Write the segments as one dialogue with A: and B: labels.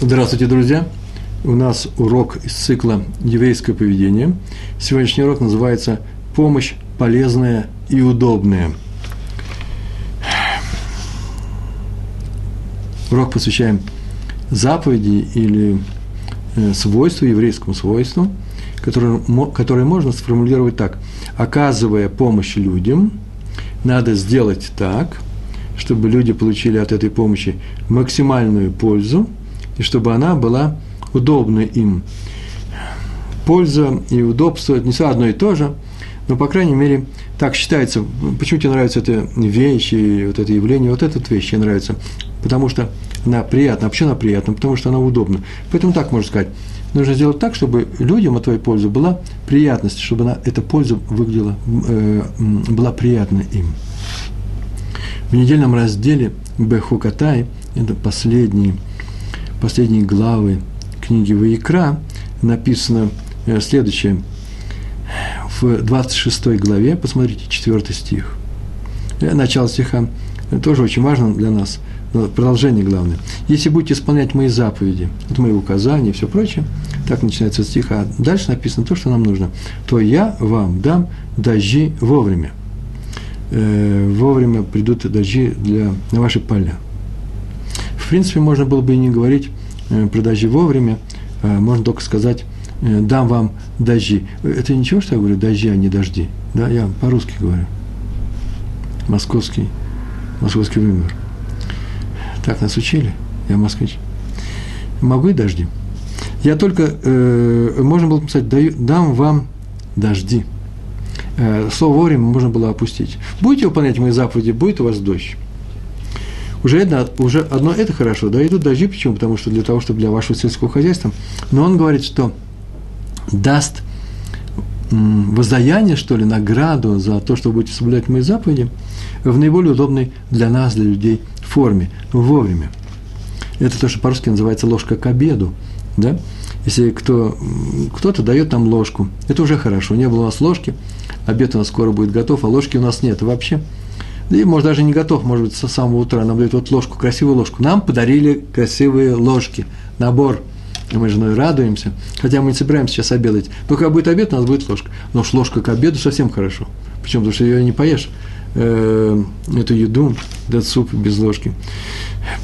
A: Здравствуйте, друзья! У нас урок из цикла «Еврейское поведение». Сегодняшний урок называется «Помощь полезная и удобная». Урок посвящаем заповеди или э, свойству, еврейскому свойству, которое, которое можно сформулировать так. Оказывая помощь людям, надо сделать так, чтобы люди получили от этой помощи максимальную пользу, и чтобы она была удобна им. Польза и удобство – это не все одно и то же, но, по крайней мере, так считается. Почему тебе нравится эта вещь и вот это явление? Вот эта вещь тебе нравится, потому что она приятна. А почему она приятна? Потому что она удобна. Поэтому так можно сказать. Нужно сделать так, чтобы людям от твоей пользы была приятность, чтобы она, эта польза выглядела, э, была приятна им. В недельном разделе Бехукатай, это последние, последние главы книги Ваикра, написано э, следующее. В 26 главе, посмотрите, 4 стих. Э, начало стиха тоже очень важно для нас, продолжение главное. «Если будете исполнять мои заповеди, это мои указания и все прочее, так начинается стих, а дальше написано то, что нам нужно, то я вам дам дожди вовремя» э, вовремя придут дожди для, на ваши поля. В принципе, можно было бы и не говорить э, про дожди вовремя, э, можно только сказать, э, дам вам дожди. Это ничего, что я говорю, дожди, а не дожди. Да, я по-русски говорю. Московский, московский вымер. Так нас учили, я москвич. Могу и дожди. Я только, э, можно было написать, дам вам дожди. Э, слово вовремя можно было опустить. Будете выполнять мои заповеди, будет у вас дождь. Уже, это, уже одно это хорошо, да, идут дожди, почему? Потому что для того, чтобы для вашего сельского хозяйства. Но он говорит, что даст воздаяние, что ли, награду за то, что вы будете соблюдать мои заповеди в наиболее удобной для нас, для людей форме, вовремя. Это то, что по-русски называется ложка к обеду, да? Если кто, кто-то дает нам ложку, это уже хорошо. Не было у нас ложки, обед у нас скоро будет готов, а ложки у нас нет вообще. Да и, может, даже не готов, может быть, со самого утра. Нам дают вот ложку, красивую ложку. Нам подарили красивые ложки, набор. И мы с женой радуемся, хотя мы не собираемся сейчас обедать. Но будет обед, у нас будет ложка. Но уж ложка к обеду совсем хорошо. Почему? Потому что ее не поешь, э, эту еду, этот суп без ложки.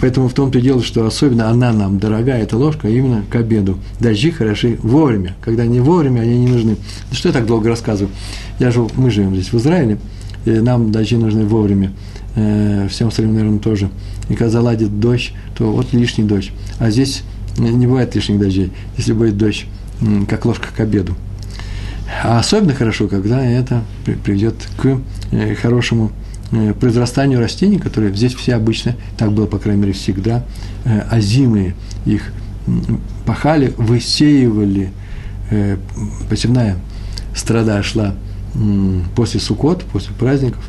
A: Поэтому в том-то и дело, что особенно она нам дорога, эта ложка, именно к обеду. Дожди хороши вовремя. Когда не вовремя, они не нужны. Да что я так долго рассказываю? Я живу, мы живем здесь, в Израиле, и нам дожди нужны вовремя. Э, всем остальным, наверное, тоже. И когда заладит дождь, то вот лишний дождь. А здесь не бывает лишних дождей, если будет дождь, как ложка к обеду. А особенно хорошо, когда это приведет к э, хорошему Э, произрастанию растений, которые здесь все обычно, так было, по крайней мере, всегда, э, озимые, их пахали, высеивали, э, посевная страда шла после Суккот, после праздников,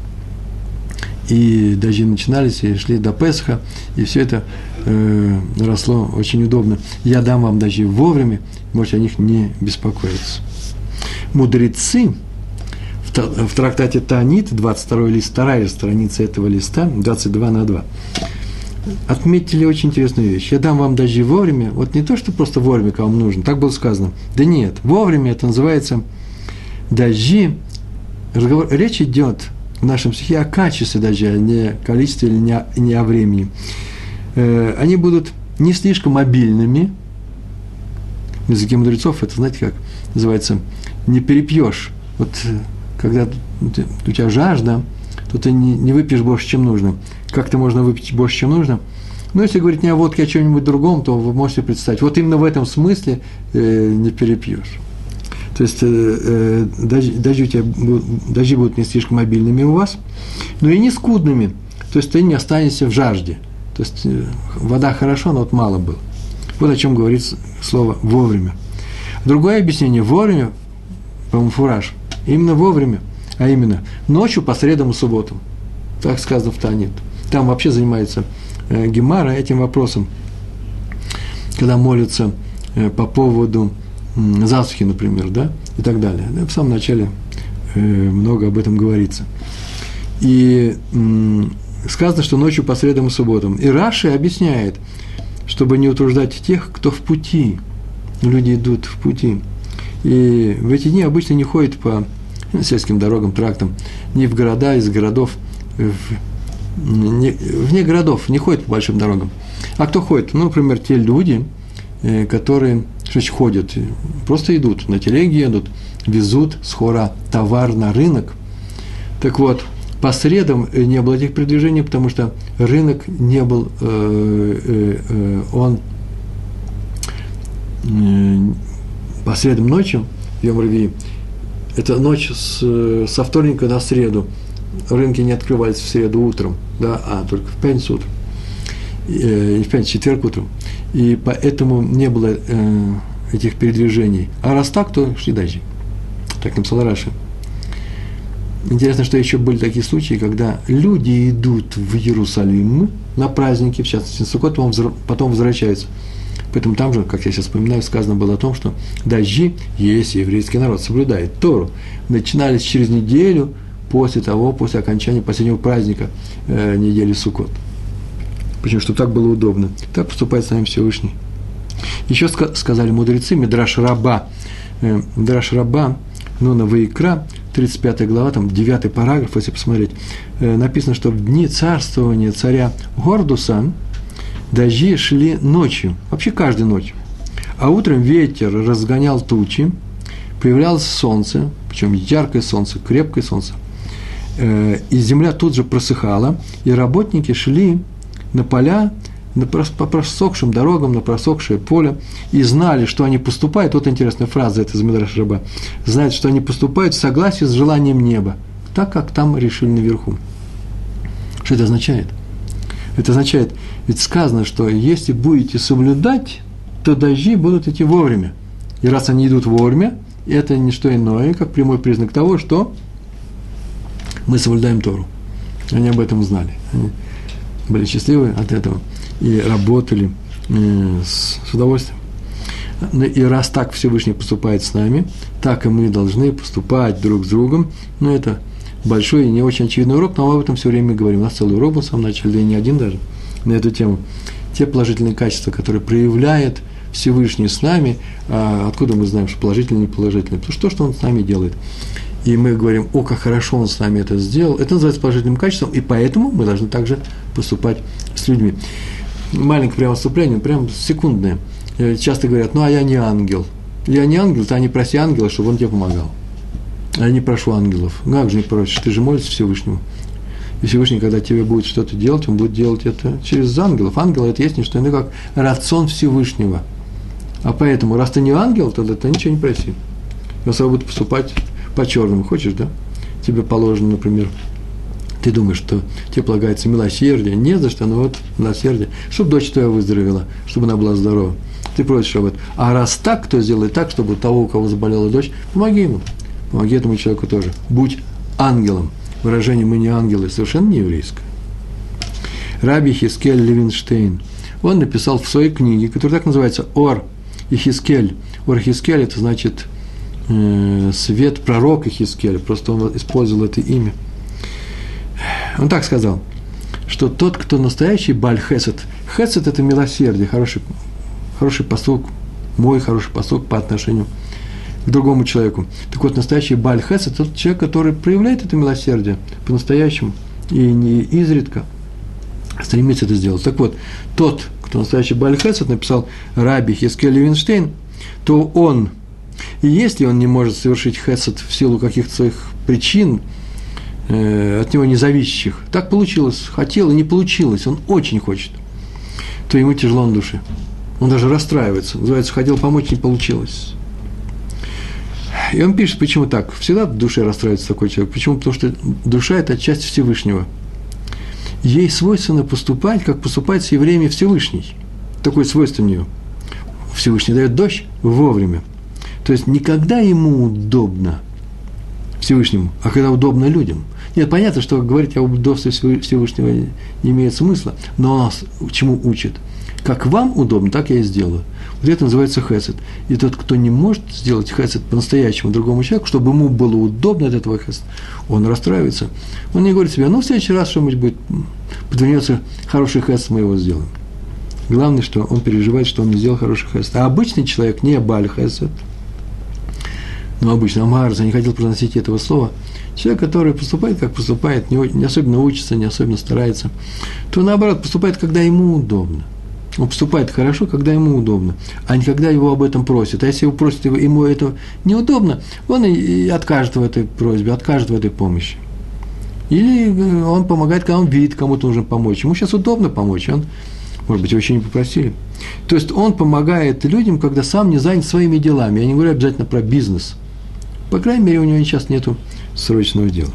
A: и дожди начинались, и шли до Песха, и все это э, росло очень удобно. Я дам вам дожди вовремя, можете о них не беспокоиться. Мудрецы, в трактате Танит, 22 лист, вторая страница этого листа, 22 на 2, отметили очень интересную вещь. Я дам вам дожди вовремя, вот не то, что просто вовремя, вам нужно, так было сказано. Да нет, вовремя это называется дожди, разговор, речь идет в нашем стихе о качестве дождя, а не количестве или не, не о времени. Э, они будут не слишком мобильными, в языке мудрецов это, знаете как, называется, не перепьешь. Вот э, когда у тебя жажда, то ты не, не выпьешь больше, чем нужно. Как-то можно выпить больше, чем нужно. Но если говорить не о водке, а о чем-нибудь другом, то вы можете представить. Вот именно в этом смысле э, не перепьешь. То есть э, э, дожди, дожди, у тебя дожди будут не слишком мобильными у вас, но и не скудными. То есть ты не останешься в жажде. То есть э, вода хорошо, но вот мало было. Вот о чем говорит слово вовремя. Другое объяснение вовремя, по-моему, фураж – Именно вовремя, а именно ночью по средам и субботам. Так сказано в Танит. Там вообще занимается э, Гемара этим вопросом, когда молятся э, по поводу засухи, например, да, и так далее. Да, в самом начале э, много об этом говорится. И сказано, что ночью по средам и субботам. И Раши объясняет, чтобы не утруждать тех, кто в пути. Люди идут в пути. И в эти дни обычно не ходят по сельским дорогам, трактам, ни в города, из городов, в, не, вне городов, не ходят по большим дорогам. А кто ходит? Ну, например, те люди, э, которые что значит, ходят, просто идут, на телеге едут, везут с товар на рынок. Так вот, по средам не было этих передвижений, потому что рынок не был, э, э, э, он э, по средам ночью, Йом Рви, это ночь с, со вторника на среду, рынки не открывались в среду утром, да, а только в пятницу утром, э, в пятницу, четверг утром и поэтому не было э, этих передвижений. А раз так, то шли дальше. Так написал Раши. Интересно, что еще были такие случаи, когда люди идут в Иерусалим на праздники, в частности, на Суккот, потом возвращаются. Поэтому там же, как я сейчас вспоминаю, сказано было о том, что дожди, если еврейский народ соблюдает Тору, начинались через неделю после того, после окончания последнего праздника э, недели Суккот. Почему? Чтобы так было удобно. Так поступает с нами Всевышний. Еще сказали мудрецы, Мидраш Раба, э, Мидраш Раба, ну, на Ваикра, 35 глава, там 9 параграф, если посмотреть, э, написано, что в дни царствования царя Гордуса дожди шли ночью, вообще каждую ночь. А утром ветер разгонял тучи, появлялось солнце, причем яркое солнце, крепкое солнце, э, и земля тут же просыхала, и работники шли на поля, на, по просохшим дорогам, на просохшее поле, и знали, что они поступают, вот интересная фраза, это из Мидраш Раба, знают, что они поступают в согласии с желанием неба, так, как там решили наверху. Что это означает? Это означает, ведь сказано, что если будете соблюдать, то дожди будут идти вовремя. И раз они идут вовремя, это не что иное, как прямой признак того, что мы соблюдаем Тору. Они об этом знали были счастливы от этого и работали э, с, удовольствием. Ну, и раз так Всевышний поступает с нами, так и мы должны поступать друг с другом. Ну, это большой и не очень очевидный урок, но мы об этом все время говорим. У нас целый урок был сам начали, да и не один даже, на эту тему. Те положительные качества, которые проявляет Всевышний с нами, а откуда мы знаем, что положительные, не положительные? Потому что то, что Он с нами делает. И мы говорим, о, как хорошо Он с нами это сделал, это называется положительным качеством, и поэтому мы должны также поступать с людьми. Маленькое прямо вступление, прям секундное. Э, часто говорят, ну а я не ангел. Я не ангел, то не проси ангела, чтобы он тебе помогал. А я не прошу ангелов. Ну, как же не просишь? Ты же молишься Всевышнему. И Всевышний, когда тебе будет что-то делать, он будет делать это через ангелов. Ангел – это есть не что иное, как рацион Всевышнего. А поэтому, раз ты не ангел, тогда ты ничего не проси. Он с тобой будет поступать по-черному. Хочешь, да? Тебе положено, например, ты думаешь, что тебе полагается милосердие, не за что, но вот милосердие, чтобы дочь твоя выздоровела, чтобы она была здорова. Ты просишь об этом. А раз так, то сделай так, чтобы того, у кого заболела дочь, помоги ему. Помоги этому человеку тоже. Будь ангелом. Выражение «мы не ангелы» совершенно не еврейское. Раби Хискель Левинштейн, он написал в своей книге, которая так называется «Ор Хискель». Ор Хискель – это значит свет пророка Хискеля, просто он использовал это имя – он так сказал, что тот, кто настоящий Баль Хесед, Хесед – это милосердие, хороший, хороший поступок, мой хороший поступок по отношению к другому человеку. Так вот, настоящий Баль Хесед – тот человек, который проявляет это милосердие по-настоящему и не изредка стремится это сделать. Так вот, тот, кто настоящий Баль Хесед, написал Раби Хискель Левинштейн, то он, и если он не может совершить Хесед в силу каких-то своих причин – Э, от него независящих. Так получилось, хотел и не получилось, он очень хочет, то ему тяжело на душе. Он даже расстраивается. Называется, хотел помочь, не получилось. И он пишет, почему так. Всегда в душе расстраивается такой человек. Почему? Потому что душа – это часть Всевышнего. Ей свойственно поступать, как поступает с евреями Всевышний. Такое свойство у нее. Всевышний дает дождь вовремя. То есть никогда ему удобно Всевышнему, а когда удобно людям. Нет, понятно, что говорить о удобстве Всевышнего не имеет смысла, но нас чему учит? Как вам удобно, так я и сделаю. Вот это называется хесед. И тот, кто не может сделать хесед по-настоящему другому человеку, чтобы ему было удобно от этого хесед, он расстраивается. Он не говорит себе, ну, в следующий раз что-нибудь будет, подвернется хороший хесед, мы его сделаем. Главное, что он переживает, что он не сделал хороший хесед. А обычный человек не баль хесед. Ну, обычно Амар, не хотел произносить этого слова. Человек, который поступает, как поступает, не, не особенно учится, не особенно старается, то наоборот, поступает, когда ему удобно. Он поступает хорошо, когда ему удобно, а не когда его об этом просят. А если его просят, ему это неудобно, он и откажет в этой просьбе, откажет в этой помощи. Или э, он помогает, когда он видит, кому-то нужно помочь. Ему сейчас удобно помочь, он, может быть, его еще не попросили. То есть он помогает людям, когда сам не занят своими делами. Я не говорю обязательно про бизнес. По крайней мере, у него сейчас нет срочного дела.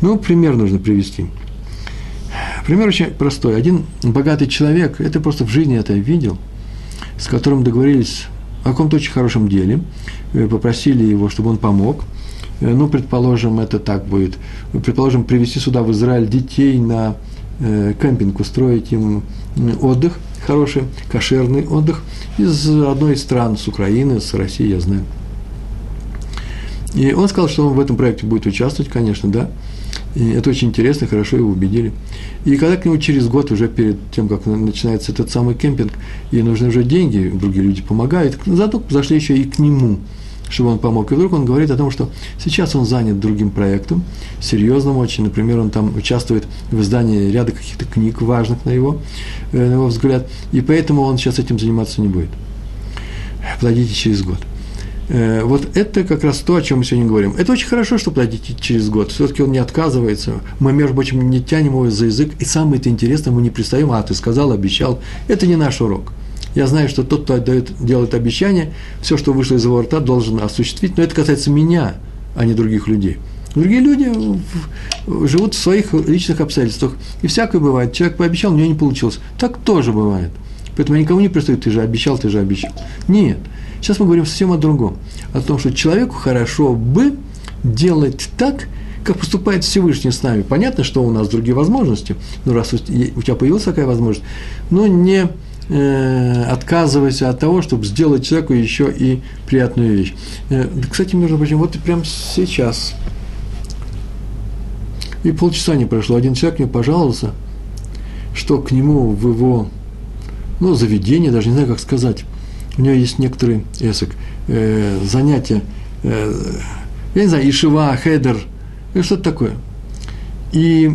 A: Ну, пример нужно привести. Пример очень простой. Один богатый человек, это просто в жизни это видел, с которым договорились о каком-то очень хорошем деле, э, попросили его, чтобы он помог – Э, ну, предположим, это так будет, предположим, привести сюда в Израиль детей на э, кемпинг, устроить им отдых, хороший, кошерный отдых из одной из стран, с Украины, с России, я знаю. И он сказал, что он в этом проекте будет участвовать, конечно, да. И это очень интересно, хорошо его убедили. И когда к нему через год, уже перед тем, как начинается этот самый кемпинг, и нужны уже деньги, другие люди помогают, зато зашли еще и к нему – чтобы он помог. И вдруг он говорит о том, что сейчас он занят другим проектом, серьезным очень. Например, он там участвует в издании ряда каких-то книг важных на его, э, на его взгляд, и поэтому он сейчас этим заниматься не будет. Плодите через год. Э, вот это как раз то, о чем мы сегодня говорим. Это очень хорошо, что плодите через год. Все-таки он не отказывается. Мы, между прочим, не тянем его за язык. И самое это интересное, мы не пристаем, а ты сказал, обещал. Это не наш урок. Я знаю, что тот, кто отдает, делает обещание, все, что вышло из его рта, должен осуществить. Но это касается меня, а не других людей. Другие люди живут в своих личных обстоятельствах. И всякое бывает. Человек пообещал, у него не получилось. Так тоже бывает. Поэтому я никому не пристаю, ты же обещал, ты же обещал. Нет. Сейчас мы говорим совсем о другом. О том, что человеку хорошо бы делать так, как поступает Всевышний с нами. Понятно, что у нас другие возможности. Но раз у тебя появилась такая возможность, но не э, отказывайся от того, чтобы сделать человеку еще и приятную вещь. Э, кстати, между прочим, вот и прямо сейчас, и полчаса не прошло, один человек мне пожаловался, что к нему в его, ну, заведение, даже не знаю, как сказать, у него есть некоторые эсок, э, занятия, э, я не знаю, ишива, хедер, что-то такое. И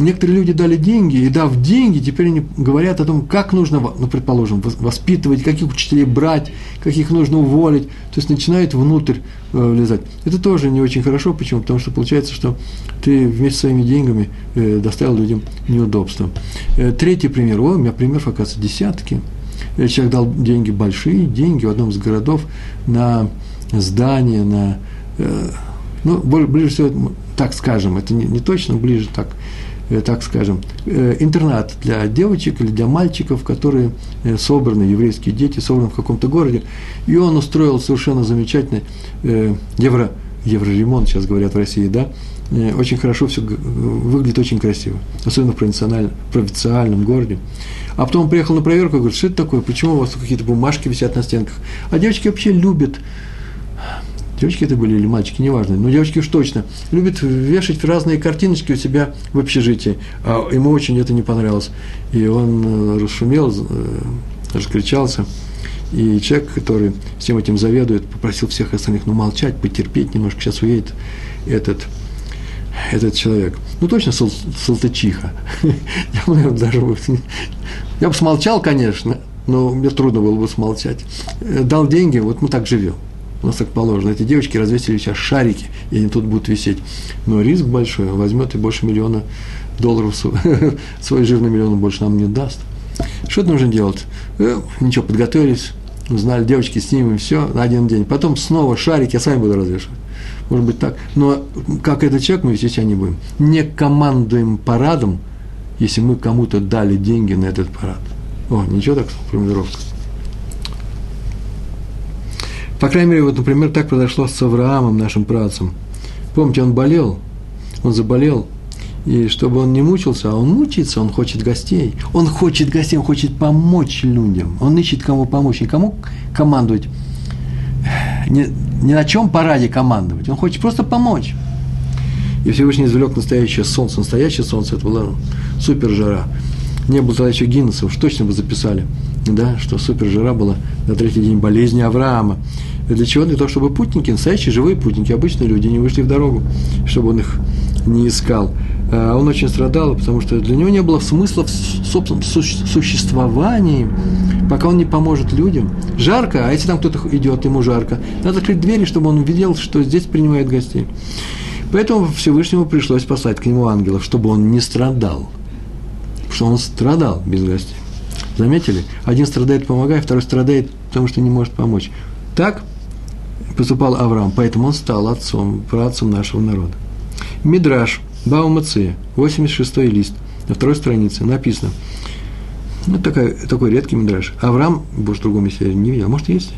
A: некоторые люди дали деньги, и дав деньги, теперь они говорят о том, как нужно, ну, предположим, воспитывать, каких учителей брать, каких нужно уволить, то есть начинают внутрь э, влезать. Это тоже не очень хорошо, почему? Потому что получается, что ты вместе с своими деньгами э, доставил людям неудобства. Э, третий пример, о, у меня пример, оказывается, десятки. Человек дал деньги, большие деньги в одном из городов на здание, на, ну, ближе всего, так скажем, это не, не точно, ближе так, Э, так скажем, э, интернат для девочек или для мальчиков, которые э, собраны, еврейские дети, собраны в каком-то городе. И он устроил совершенно замечательный евро, евроремонт, сейчас говорят в России, да, очень хорошо все выглядит очень красиво, особенно в провинциальном, провинциальном городе. А потом он приехал на проверку и говорит, что это такое, почему у вас какие-то бумажки висят на стенках. А девочки вообще любят девочки это были или мальчики, неважно, но девочки уж точно, любят вешать разные картиночки у себя в общежитии. А ему очень это не понравилось. И он э, расшумел, э, раскричался. И человек, который всем этим заведует, попросил всех остальных, ну, молчать, потерпеть немножко, сейчас уедет этот, этот человек. Ну, точно сал, салтычиха. Я, наверное, даже я бы смолчал, конечно, но мне трудно было бы смолчать. Э, дал деньги, вот мы так живем. У нас так положено. Эти девочки развесили сейчас шарики, и они тут будут висеть. Но риск большой, возьмет и больше миллиона долларов, свой жирный миллион больше нам не даст. Что нужно делать? Э, ничего, подготовились, узнали, девочки снимем, все, на один день. Потом снова шарики, я сами буду развешивать. Может быть так. Но как этот человек мы вести себя не будем. Не командуем парадом, если мы кому-то дали деньги на этот парад. О, ничего так, формулировка. По крайней мере, вот, например, так произошло с Авраамом, нашим працем. Помните, он болел, он заболел, и чтобы он не мучился, а он мучается, он хочет гостей. Он хочет гостей, он хочет помочь людям. Он ищет кому помочь, никому командовать. Ни, ни на чем параде командовать. Он хочет просто помочь. И Всевышний извлек настоящее солнце. Настоящее солнце, это была супер жара. Не было тогда еще Гиннесса, уж точно бы записали, да, что супер жара была на третий день болезни Авраама. Для чего? Для того, чтобы путники, настоящие живые путники, обычные люди, не вышли в дорогу, чтобы он их не искал. А он очень страдал, потому что для него не было смысла в собственном существовании, пока он не поможет людям. Жарко, а если там кто-то идет, ему жарко, надо открыть двери, чтобы он увидел, что здесь принимают гостей. Поэтому Всевышнему пришлось послать к нему ангелов, чтобы он не страдал. Что он страдал без гостей. Заметили? Один страдает, помогая, второй страдает, потому что не может помочь. Так поступал Авраам, поэтому он стал отцом, праотцом нашего народа. Мидраш, Баумаце, 86 лист, на второй странице написано, ну, такой, такой редкий мидраш. Авраам, больше другом месте не видел, может, есть.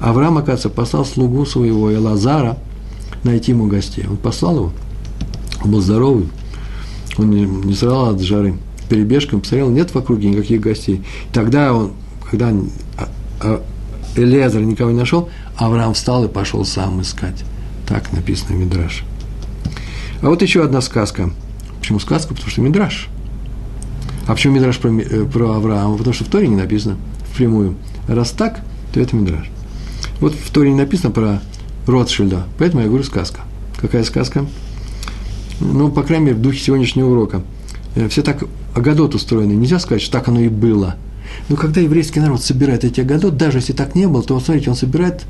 A: Авраам, оказывается, послал слугу своего Элазара найти ему гостей. Он послал его, он был здоровый, он не, не срал от жары. Перебежкой посмотрел, нет в округе никаких гостей. Тогда он, когда а, а, Элезар никого не нашел, Авраам встал и пошел сам искать. Так написано в Мидраше. А вот еще одна сказка. Почему сказка? Потому что Мидраш. А почему Мидраш про, э, про Авраама? Потому что в Торе не написано впрямую. Раз так, то это Мидраш. Вот в Торе не написано про Ротшильда, поэтому я говорю сказка. Какая сказка? Ну, по крайней мере, в духе сегодняшнего урока. Э, все так Агадот устроены. Нельзя сказать, что так оно и было. Но когда еврейский народ собирает эти Агадот, даже если так не было, то, смотрите, он собирает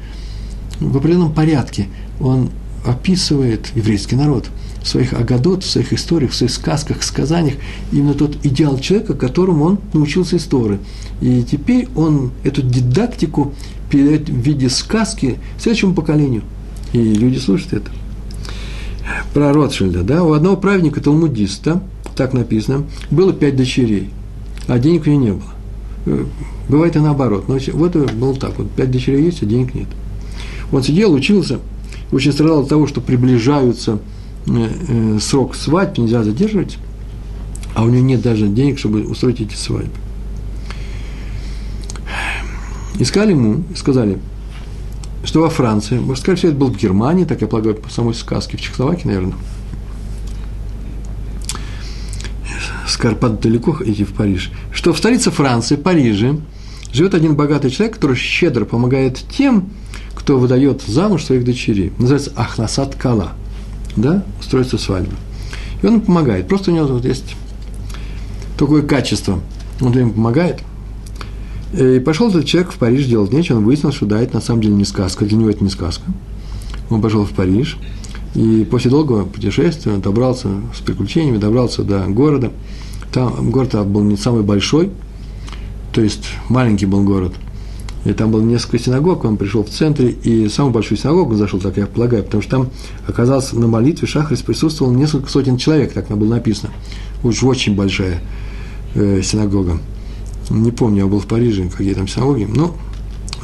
A: в определенном порядке. Он описывает еврейский народ – в своих агадот, в своих историях, в своих сказках, сказаниях именно тот идеал человека, которому он научился истории. И теперь он эту дидактику передает в виде сказки следующему поколению. И люди слушают это. Про Ротшильда, да, у одного праведника, талмудиста, так написано, было пять дочерей, а денег у него не было. Э, бывает и наоборот. Но вот было так, вот пять дочерей есть, а денег нет. Он сидел, учился, очень страдал от того, что приближаются Э, э, срок свадьбы нельзя задерживать, а у него нет даже денег, чтобы устроить эти свадьбы. Искали ему, сказали, что во Франции, может, сказать, что это было в Германии, так я полагаю, по самой сказке, в Чехословакии, наверное. Скарпат далеко идти в Париж. Что в столице Франции, Париже, живет один богатый человек, который щедро помогает тем, кто выдает замуж своих дочерей. Называется Ахнасат Кала – да, устройство свадьбы. И он им помогает. Просто у него вот есть такое качество. Он им помогает. И пошел этот человек в Париж делать нечего, он выяснил, что да, это на самом деле не сказка, для него это не сказка. Он пошел в Париж, и после долгого путешествия добрался с приключениями, добрался до города. Там город был не самый большой, то есть маленький был город – и там было несколько синагог, он пришел в центре, и самую большую синагогу зашел, так я полагаю, потому что там оказался на молитве Шахрис присутствовал несколько сотен человек, так было написано. Уж очень большая э, синагога. Не помню, я был в Париже, какие там синагоги, но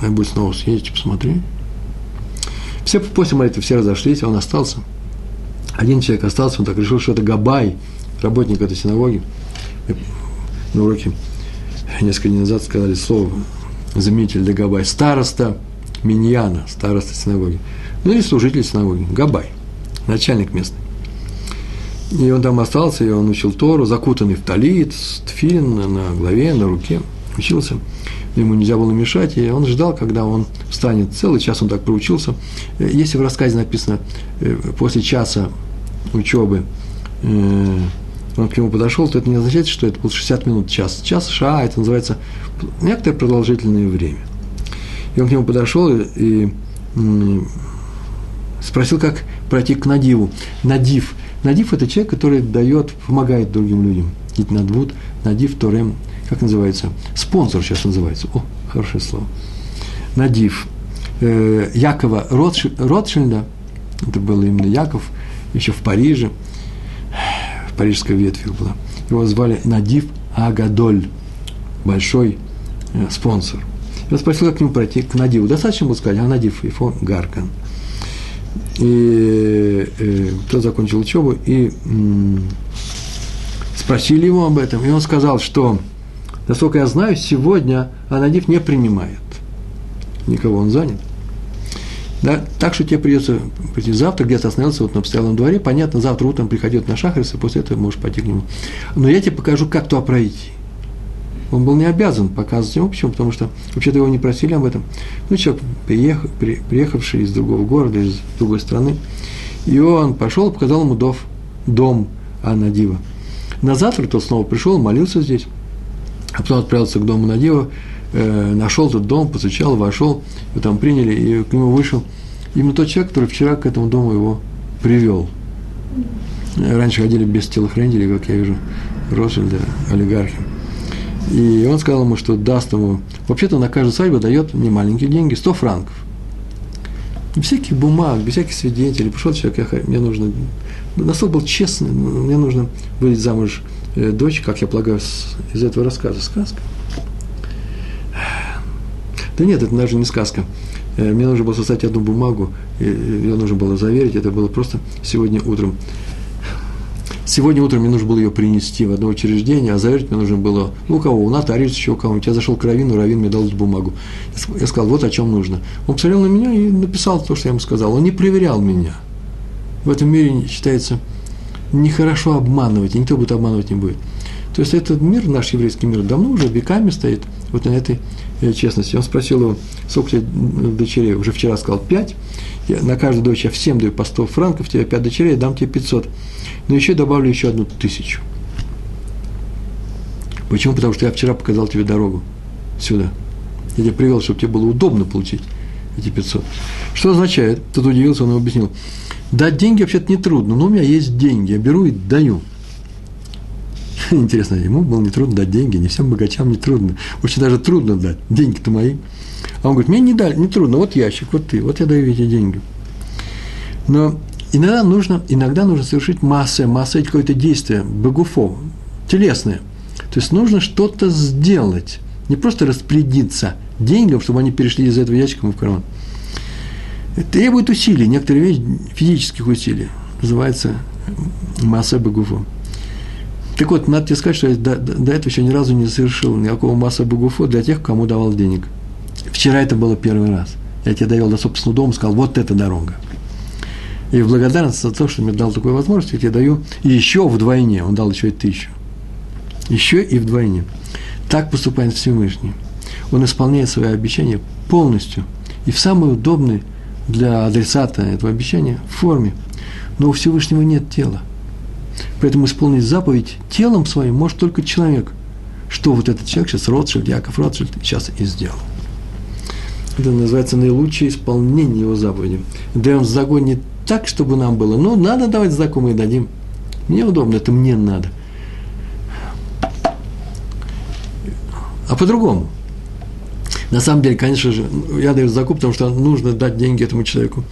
A: я буду снова съездить, посмотри. Все после молитвы все разошлись, а он остался. Один человек остался, он так решил, что это Габай, работник этой синагоги. На уроке несколько дней назад сказали слово заменитель для Габай, староста Миньяна, староста синагоги, ну или служитель синагоги, Габай, начальник местный. И он там остался, и он учил Тору, закутанный в талит, с тфилин на голове, на руке, учился. Ему нельзя было мешать, и он ждал, когда он встанет. Целый час он так проучился. Если в рассказе написано, э, после часа учебы э, он к нему подошел, то это не означает, что это был 60 минут, час. Час, ша, это называется некоторое продолжительное время. И он к нему подошел и, и спросил, как пройти к Надиву. Надив. Надив – это человек, который дает, помогает другим людям. Надвуд, Надив, Торем, как называется? Спонсор сейчас называется. О, хорошее слово. Надив. Э, Якова Ротшильда, это был именно Яков, еще в Париже – парижская ветвь была. Его звали Надив Агадоль, большой э, спонсор. Я спросил, как к нему пройти, к Надиву. Достаточно было сказать, а Надив, Ифо Гаркан. И э, тот закончил учебу, и э, спросили его об этом, и он сказал, что, насколько я знаю, сегодня Анадив не принимает никого, он занят. Да? Так что тебе придется прийти завтра, где-то остановился вот на постоялом дворе, понятно, завтра утром приходит на Шахрис, и после этого можешь пойти к нему. Но я тебе покажу, как туда пройти. Он был не обязан показывать ему, почему? Потому что вообще-то его не просили об этом. Ну, человек, приехав, при, приехавший из другого города, из другой страны, и он пошел и показал ему дом, дом Анадива. На завтра тот снова пришел, молился здесь, а потом отправился к дому Надива, э, нашел тот дом, постучал, вошел, его там приняли, и к нему вышел именно тот человек, который вчера к этому дому его привел. Раньше ходили без телохранителей, как я вижу, Ротшильда, олигархи. И он сказал ему, что даст ему, вообще-то на каждую свадьбу дает немаленькие деньги, 100 франков. Без всяких бумаг, без всяких свидетелей. Пришел человек, я, мне нужно, настолько был честный, мне нужно выйти замуж э, дочь, как я полагаю, с, из этого рассказа. Сказка. Да нет, это даже не сказка. Э, мне нужно было составить одну бумагу, ее нужно было заверить, это было просто сегодня утром Сегодня утром мне нужно было ее принести в одно учреждение, а заверить мне нужно было, ну, у кого, у нотариуса, еще у кого-нибудь. Я зашел к Равину, Равин мне дал эту бумагу. Я сказал, вот о чем нужно. Он посмотрел на меня и написал то, что я ему сказал. Он не проверял меня. В этом мире считается нехорошо обманывать, и никто будет обманывать не будет. То есть этот мир, наш еврейский мир, давно уже веками стоит вот на этой э, честности. Он спросил его, сколько тебе дочерей, уже вчера сказал, пять. Я, на каждую дочь я всем даю по 100 франков, тебе пять дочерей, дам тебе 500 но еще добавлю еще одну тысячу. Почему? Потому что я вчера показал тебе дорогу сюда. Я тебя привел, чтобы тебе было удобно получить эти 500. Что означает? Тут удивился, он объяснил. Дать деньги вообще-то не трудно, но у меня есть деньги, я беру и даю. Интересно, ему было не трудно дать деньги, не всем богачам не трудно. Очень даже трудно дать, деньги-то мои. А он говорит, мне не дали, не трудно, вот ящик, вот ты, вот я даю эти деньги. Но Иногда нужно, иногда нужно совершить масса, масса какое-то действие, богуфо, телесное. То есть нужно что-то сделать, не просто распорядиться деньгам, чтобы они перешли из этого ящика в карман. Требует усилий, некоторые вещи физических усилий. Называется масса богуфо. Так вот, надо тебе сказать, что я до, до этого еще ни разу не совершил никакого масса богуфо для тех, кому давал денег. Вчера это было первый раз. Я тебе довел до собственного дома, сказал, вот эта дорога. И в благодарность за то, что мне дал такую возможность, я тебе даю еще вдвойне. Он дал еще и тысячу. Еще и вдвойне. Так поступает Всевышний. Он исполняет свои обещания полностью и в самой удобной для адресата этого обещания форме. Но у Всевышнего нет тела. Поэтому исполнить заповедь телом своим может только человек. Что вот этот человек сейчас, Ротшильд, Яков Ротшильд, сейчас и сделал. Это называется наилучшее исполнение его заповеди. Да он загонит так, чтобы нам было. Ну, надо давать сдаку, мы дадим. Мне удобно, это мне надо. А по-другому. На самом деле, конечно же, я даю закуп, потому что нужно дать деньги этому человеку.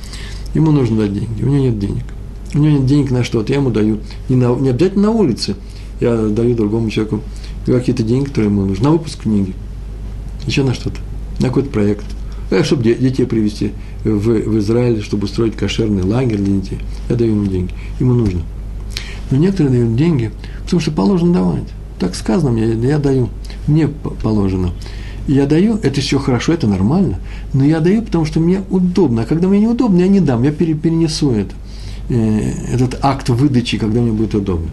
A: Ему нужно дать деньги, у него нет денег. У него нет денег на что-то, я ему даю. Не, на, не обязательно на улице. Я даю другому человеку какие-то деньги, которые ему нужны. На выпуск книги. Еще на что-то. На какой-то проект. Э, чтобы детей привести в, в Израиль, чтобы устроить кошерный лагерь для детей. Я даю ему деньги. Ему нужно. Но некоторые дают деньги, потому что положено давать. Так сказано мне, я даю. Мне положено. Я даю, это все хорошо, это нормально, но я даю, потому что мне удобно. А когда мне неудобно, я не дам, я перенесу это. Э, этот акт выдачи, когда мне будет удобно.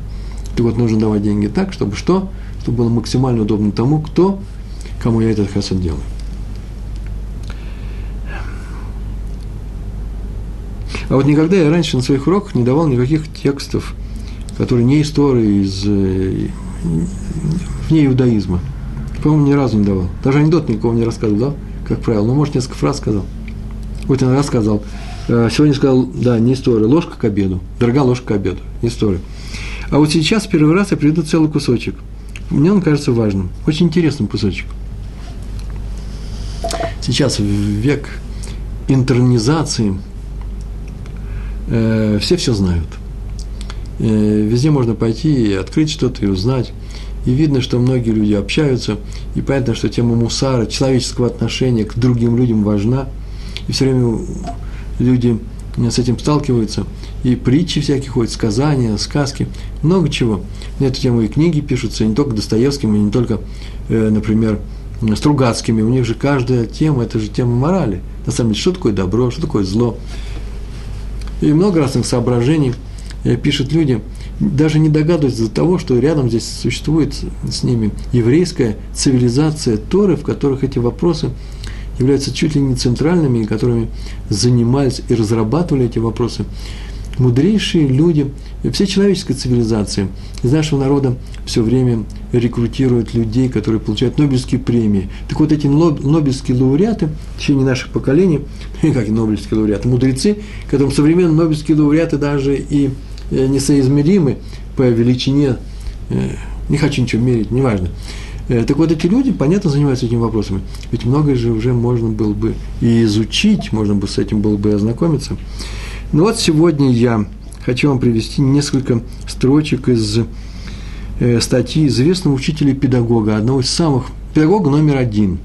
A: Так вот, нужно давать деньги так, чтобы что? Чтобы было максимально удобно тому, кто, кому я этот хасад делаю. А вот никогда я раньше на своих уроках не давал никаких текстов, которые не истории из э, вне иудаизма. По-моему, ни разу не давал. Даже анекдот никого не рассказывал, да, как правило. Ну, может, несколько фраз сказал. Вот иногда сказал. Э, сегодня сказал, да, не история, ложка к обеду. Дорогая ложка к обеду, не история. А вот сейчас первый раз я приведу целый кусочек. Мне он кажется важным. Очень интересным кусочек. Сейчас век интернизации – э, все все знают. Э, везде можно пойти и открыть что-то и узнать. И видно, что многие люди общаются, и понятно, что тема мусара, человеческого отношения к другим людям важна. И все время люди с этим сталкиваются. И притчи всякие ходят, сказания, сказки, много чего. На эту тему и книги пишутся, не только Достоевским, и не только, э, например, Стругацкими. У них же каждая тема – это же тема морали. На самом деле, что такое добро, что такое зло. И много разных соображений э, пишут люди. даже не догадываются до того, что рядом здесь существует с ними еврейская цивилизация Торы, в которых эти вопросы являются чуть ли не центральными, которыми занимались и разрабатывали эти вопросы мудрейшие люди, все человеческая цивилизация из нашего народа все время рекрутируют людей, которые получают Нобелевские премии. Так вот, эти Нобелевские лауреаты в течение наших поколений, как и Нобелевские лауреаты, мудрецы, которым современные Нобелевские лауреаты даже и э, несоизмеримы по величине, э, не хочу ничего мерить, неважно. Э, так вот, эти люди, понятно, занимаются этими вопросами. Ведь многое же уже можно было бы и изучить, можно бы с этим было бы и ознакомиться. Ну вот сегодня я хочу вам привести несколько строчек из э, статьи известного учителя педагога, одного из самых, педагога номер один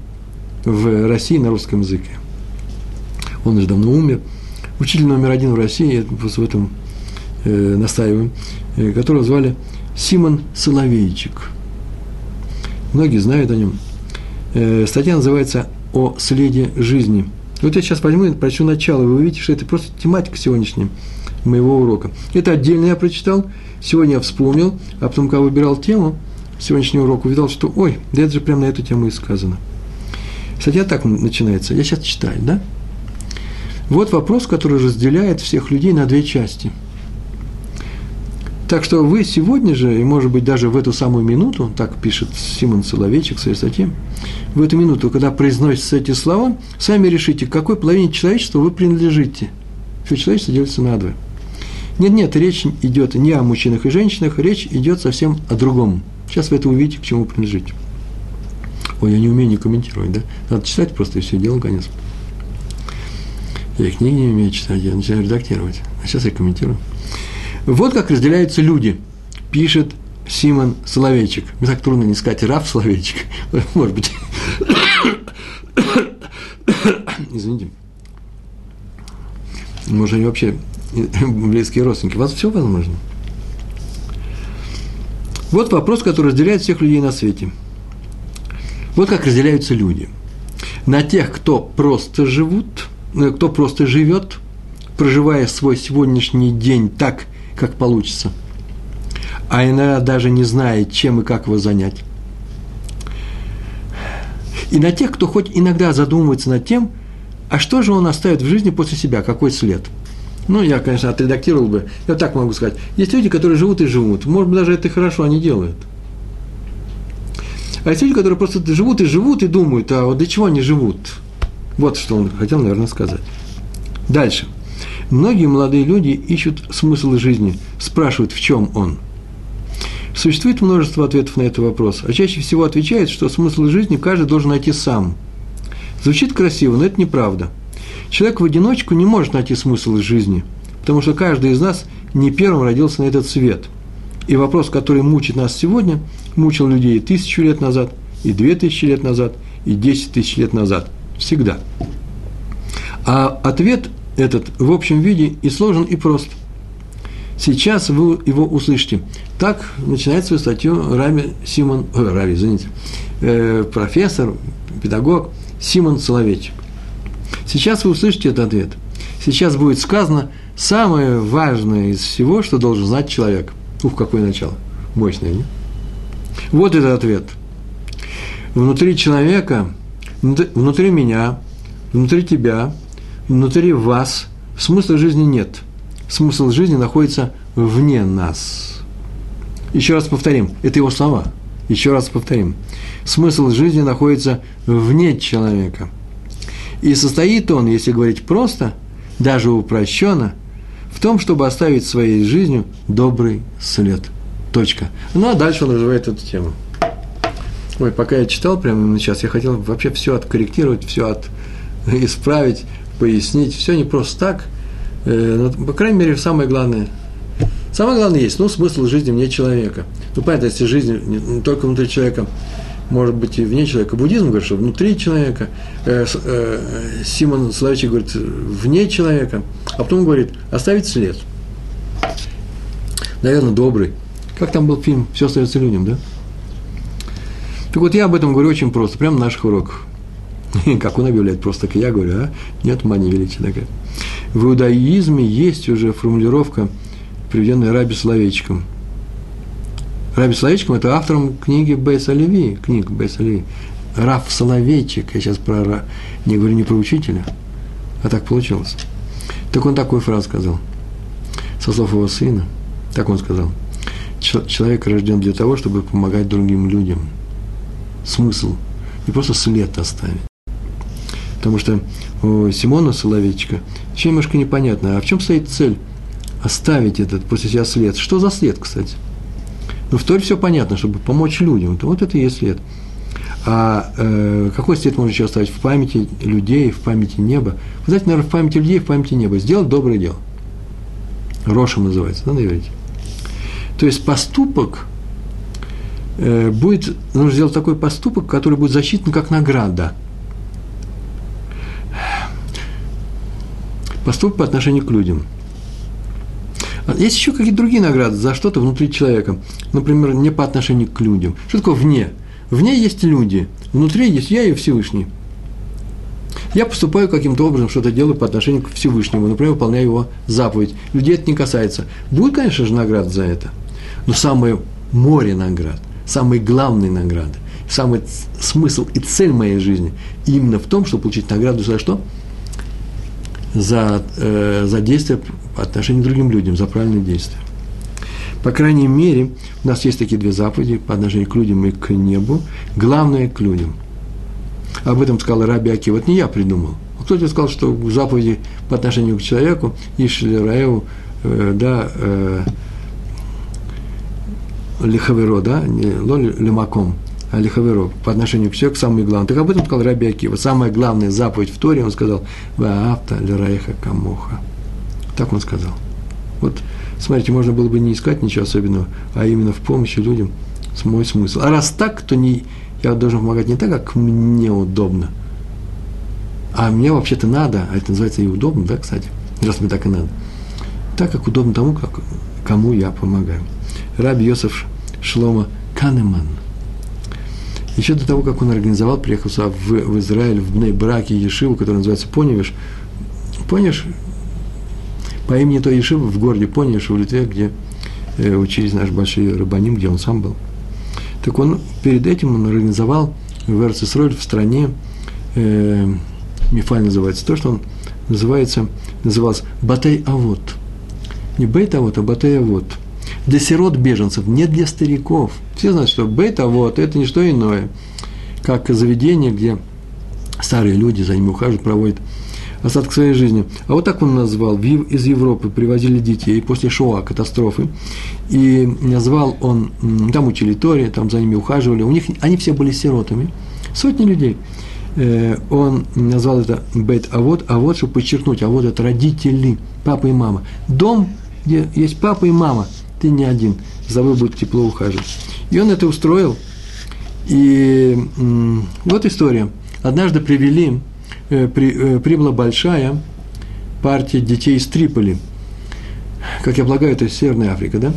A: в России на русском языке. Он уже давно умер. Учитель номер один в России, я в этом э, настаиваю, э, которого звали Симон Соловейчик. Многие знают о нем. Э, статья называется «О следе жизни». Вот я сейчас возьму и прочту начало, вы увидите, что это просто тематика сегодняшняя моего урока. Это отдельно я прочитал, сегодня я вспомнил, а потом, когда выбирал тему сегодняшнего урока, увидел, что, ой, да это же прямо на эту тему и сказано. Статья так начинается, я сейчас читаю, да? Вот вопрос, который разделяет всех людей на две части. Так что вы сегодня же, и может быть даже в эту самую минуту, так пишет Симон Соловейчик в своей статье, в эту минуту, когда произносятся эти слова, сами решите, к какой половине человечества вы принадлежите. Все человечество делится на двое. Нет, нет, речь идет не о мужчинах и женщинах, речь идет совсем о другом. Сейчас вы это увидите, к чему принадлежите. Ой, я не умею не комментировать, да? Надо читать просто и все, дело конец. Я книги не умею читать, я начинаю редактировать. А сейчас я комментирую. Вот как разделяются люди, пишет Симон Соловейчик. Мне так трудно не сказать Раф Соловейчик. Может быть. Извините. Может, они вообще близкие родственники. У вас все возможно. Вот вопрос, который разделяет всех людей на свете. Вот как разделяются люди. На тех, кто просто живут, э, кто просто живет, проживая свой сегодняшний день так, как получится – а иногда даже не знает, чем и как его занять. И на тех, кто хоть иногда задумывается над тем, а что же он оставит в жизни после себя, какой след. Ну, я, конечно, отредактировал бы, я так могу сказать. Есть люди, которые живут и живут. Может быть, даже это хорошо они делают. А есть люди, которые просто живут и живут и думают, а вот для чего они живут? Вот что он хотел, наверное, сказать. Дальше. Многие молодые люди ищут смысл жизни, спрашивают, в чем он – Существует множество ответов на этот вопрос, а чаще всего отвечает, что смысл жизни каждый должен найти сам. Звучит красиво, но это неправда. Человек в одиночку не может найти смысл жизни, потому что каждый из нас не первым родился на этот свет. И вопрос, который мучит нас сегодня, мучил людей тысячу лет назад, и две тысячи лет назад, и десять тысяч лет назад. Всегда. А ответ этот в общем виде и сложен, и прост – Сейчас вы его услышите. Так начинает свою статью Раби Симон, ой, Раби, извините, э, профессор, педагог Симон Соловейчик. Сейчас вы услышите этот ответ. Сейчас будет сказано самое важное из всего, что должен знать человек. Ух, какое начало. Мощное, не? Вот этот ответ. Внутри человека, внутри меня, внутри тебя, внутри вас смысла жизни нет – смысл жизни находится вне нас. Еще раз повторим, это его слова. Еще раз повторим. Смысл жизни находится вне человека. И состоит он, если говорить просто, даже упрощенно, в том, чтобы оставить своей жизнью добрый след. Точка. Ну, а дальше он развивает эту тему. Ой, пока я читал прямо сейчас, я хотел вообще все откорректировать, все от, исправить, пояснить. Все не просто так – Э, ну, по крайней мере, самое главное. Самое главное есть, ну, смысл жизни вне человека. Ну, понятно, если жизнь не только внутри человека, может быть, и вне человека. Буддизм говорит, что внутри человека. Э, э, Симон Славичий говорит, вне человека. А потом говорит, оставить след. Наверное, добрый. Как там был фильм «Все остается людям», да? Так вот, я об этом говорю очень просто, прямо на наших уроках. Как он объявляет, просто так я говорю, а? Нет, мания величия такая. В иудаизме есть уже формулировка, приведенная Раби Словечком. Раби Соловейчиком – это автором книги Бейс Оливи, книг Бейс Оливи. Раф Соловейчик, я сейчас про, не говорю не про учителя, а так получилось. Так он такую фразу сказал, со слов его сына, так он сказал, человек рожден для того, чтобы помогать другим людям. Смысл, не просто след оставить. Потому что у Симона Соловейчика еще немножко непонятно, а в чем стоит цель оставить этот после себя след? Что за след, кстати? Ну, в Торе все понятно, чтобы помочь людям. Вот это и есть след. А э, какой след можно еще оставить в памяти людей, в памяти неба? Вы знаете, наверное, в памяти людей, в памяти неба. Сделать доброе дело. Рошем называется, да, на иврите. То есть поступок э, будет, нужно сделать такой поступок, который будет засчитан как награда. Поступок по отношению к людям – а есть еще какие-то другие награды за что-то внутри человека. Например, не по отношению к людям. Что такое вне? Вне есть люди, внутри есть я и Всевышний. Я поступаю каким-то образом, что-то делаю по отношению к Всевышнему, например, выполняю его заповедь. Людей это не касается. Будет, конечно же, награда за это. Но самое море наград, самые главные награды, самый смысл и цель моей жизни именно в том, чтобы получить награду за что? За, э, за действие по отношению к другим людям, за правильные действия. По крайней мере, у нас есть такие две заповеди по отношению к людям и к небу. Главное – к людям. Об этом сказал Раби Аки. Вот не я придумал. Кто-то сказал, что заповеди по отношению к человеку, Ишли Раеву, э, да, э, лихаверо, да, не лемаком, а лихаверо, по отношению к человеку самое главное. Так об этом сказал Раби Акива. Самая главная заповедь в Торе, он сказал, «Ваавта лираеха камоха». Так он сказал. Вот, смотрите, можно было бы не искать ничего особенного, а именно в помощи людям с мой смысл. А раз так, то не, я должен помогать не так, как мне удобно, а мне вообще-то надо, а это называется и удобно, да, кстати, раз мне так и надо, так, как удобно тому, как, кому я помогаю. Раби Йосеф Шлома Канеман. Еще до того, как он организовал, приехал сюда в, в Израиль, в Бней-Браке, Ешиву, который называется Поневиш. Поневиш по имени той Ешивы в городе Пониш, в Литве, где э, учились наши большие рабаним, где он сам был. Так он перед этим он организовал в Эрцисроль в стране, э, Мифаль называется, то, что он называется, назывался Батей Авод. Не Бейт Авод, а Батей Авод. Для сирот беженцев, не для стариков. Все знают, что Бейт Авод – это не что иное, как заведение, где старые люди за ними ухаживают, проводят остаток своей жизни. А вот так он назвал. Из Европы привозили детей после Шоа, катастрофы. И назвал он, там учили Торе, там за ними ухаживали. У них, они все были сиротами. Сотни людей. Э, он назвал это Бет а вот, а вот, чтобы подчеркнуть, а вот это родители, папа и мама. Дом, где есть папа и мама, ты не один, за тобой будет тепло ухаживать. И он это устроил. И вот история. Однажды привели Э, при, э, прибыла большая партия детей из Триполи. Как я полагаю, это Северная Африка, да?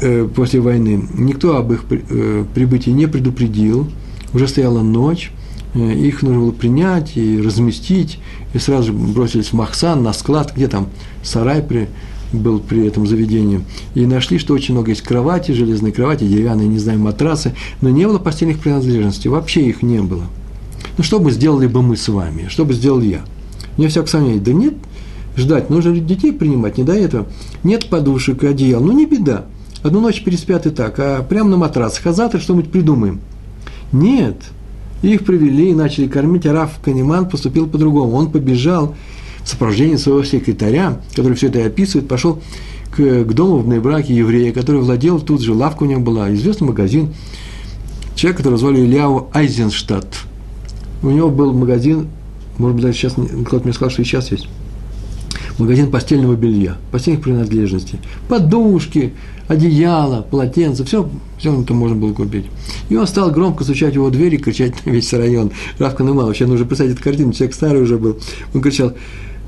A: Э, после войны. Никто об их прибытии не предупредил. Уже стояла ночь. Их нужно было принять и разместить. И сразу же бросились в Махсан, на склад, где там сарай при, был при этом заведении. И нашли, что очень много есть кровати, железные кровати, деревянные, не знаю, матрасы, но не было постельных принадлежностей, вообще их не было. Ну, что бы сделали бы мы с вами? Что бы сделал я? Мне всякое сомнение. Да нет, ждать. Нужно детей принимать, не до этого. Нет подушек и одеял. Ну, не беда. Одну ночь переспят и так, а прямо на матрасах. А завтра что-нибудь придумаем. Нет. Их привели и начали кормить, а Раф Канеман поступил по-другому. Он побежал сопровождении своего секретаря, который все это описывает, пошел к, к дому в Нейбраке еврея, который владел, тут же лавка у него была, известный магазин. Человек, который звали Ильяу Айзенштадт у него был магазин, может быть, даже сейчас кто-то мне сказал, что и сейчас есть, магазин постельного белья, постельных принадлежностей, подушки, одеяло, полотенце, все, все это можно было купить. И он стал громко стучать его дверь и кричать на весь район. Равка Нумал, вообще нужно представить эту картину, человек старый уже был. Он кричал,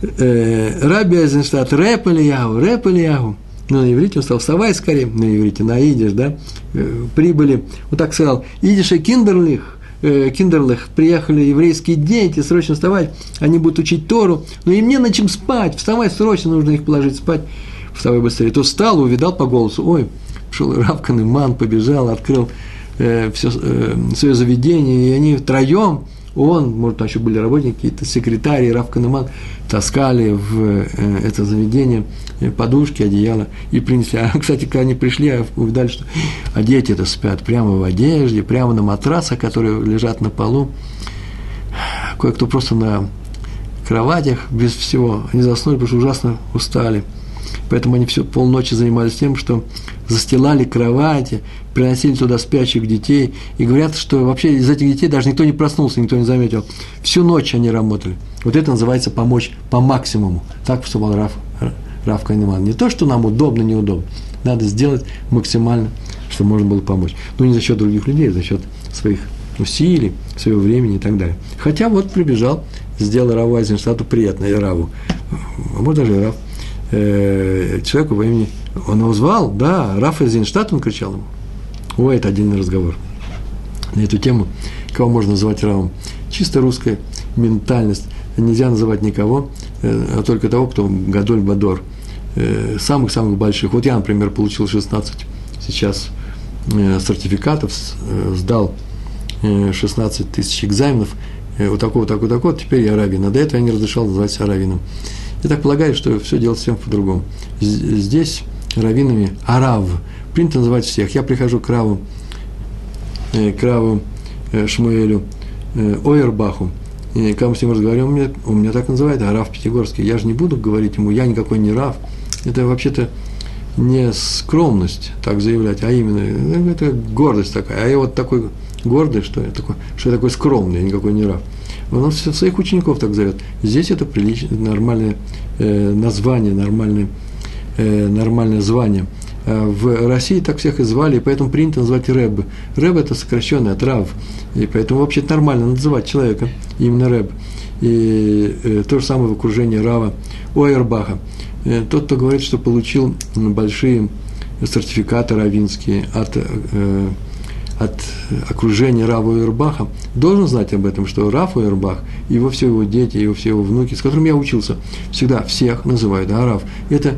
A: э, Раби Айзенштадт, рэп Ильягу, рэп Ильягу. Ну, на иврите он стал, вставай скорее, на иврите, на идиш, да, э, прибыли, вот так сказал, идиш и киндерлих, э, приехали еврейские дети, срочно вставать, они будут учить Тору, но им не на чем спать, вставай срочно, нужно их положить спать, вставай быстрее. То встал, увидал по голосу, ой, шел Рав Канеман, побежал, открыл э, все, э, свое заведение, и они втроем, он, может, там еще были работники, какие-то секретари, Рав Канеман, таскали в э, это заведение э, подушки, одеяло и принесли. А, кстати, когда они пришли, а увидали, что а дети это спят прямо в одежде, прямо на матрасах, которые лежат на полу. Кое-кто просто на кроватях без всего. Они заснули, потому что ужасно устали. Поэтому они все полночи занимались тем, что застилали кровати, приносили туда спящих детей. И говорят, что вообще из этих детей даже никто не проснулся, никто не заметил. Всю ночь они работали. Вот это называется помочь по максимуму. Так поступал Раф, Раф Кайнеман. Не то, что нам удобно, неудобно. Надо сделать максимально, чтобы можно было помочь. Но не за счет других людей, а за счет своих усилий, своего времени и так далее. Хотя вот прибежал, сделал Раву Айзенштадту приятно, и Раву, а может даже и Рав, э, человеку по имени, он его звал, да, Раф Айзенштадт, он кричал ему. Ой, это отдельный разговор. На эту тему, кого можно называть Равом. Чисто русская ментальность. Нельзя называть никого, э, а только того, кто Гадоль Бадор. Э, самых-самых больших. Вот я, например, получил 16 сейчас э, сертификатов, сдал 16 тысяч экзаменов, вот такого, такого, такого, теперь я раввин. А до этого я не разрешал называть себя раввином. Я так полагаю, что все делать всем по-другому. Здесь раввинами арав принято называть всех. Я прихожу к раву, к раву Шмуэлю Ойербаху, и когда мы с ним разговариваем, он меня, он меня так называет, а Раф Пятигорский. Я же не буду говорить ему, я никакой не Раф. Это вообще-то не скромность так заявлять, а именно ну, это гордость такая. А я вот такой гордый, что я такой, что я такой скромный, я никакой не Раф. Он своих учеников так зовет. Здесь это приличное, нормальное э, название, нормальное, э, нормальное звание. А в России так всех и звали, и поэтому принято называть Рэб. Рэб – это сокращенный от Рав, и поэтому вообще нормально называть человека именно Рэб. И э, то же самое в окружении Рава Ойербаха. Э, тот, кто говорит, что получил большие сертификаты равинские от э, от окружения Рава Уэрбаха, должен знать об этом, что Раф Уэрбах, его все его дети, его все его внуки, с которыми я учился, всегда всех называют да, Раф. Это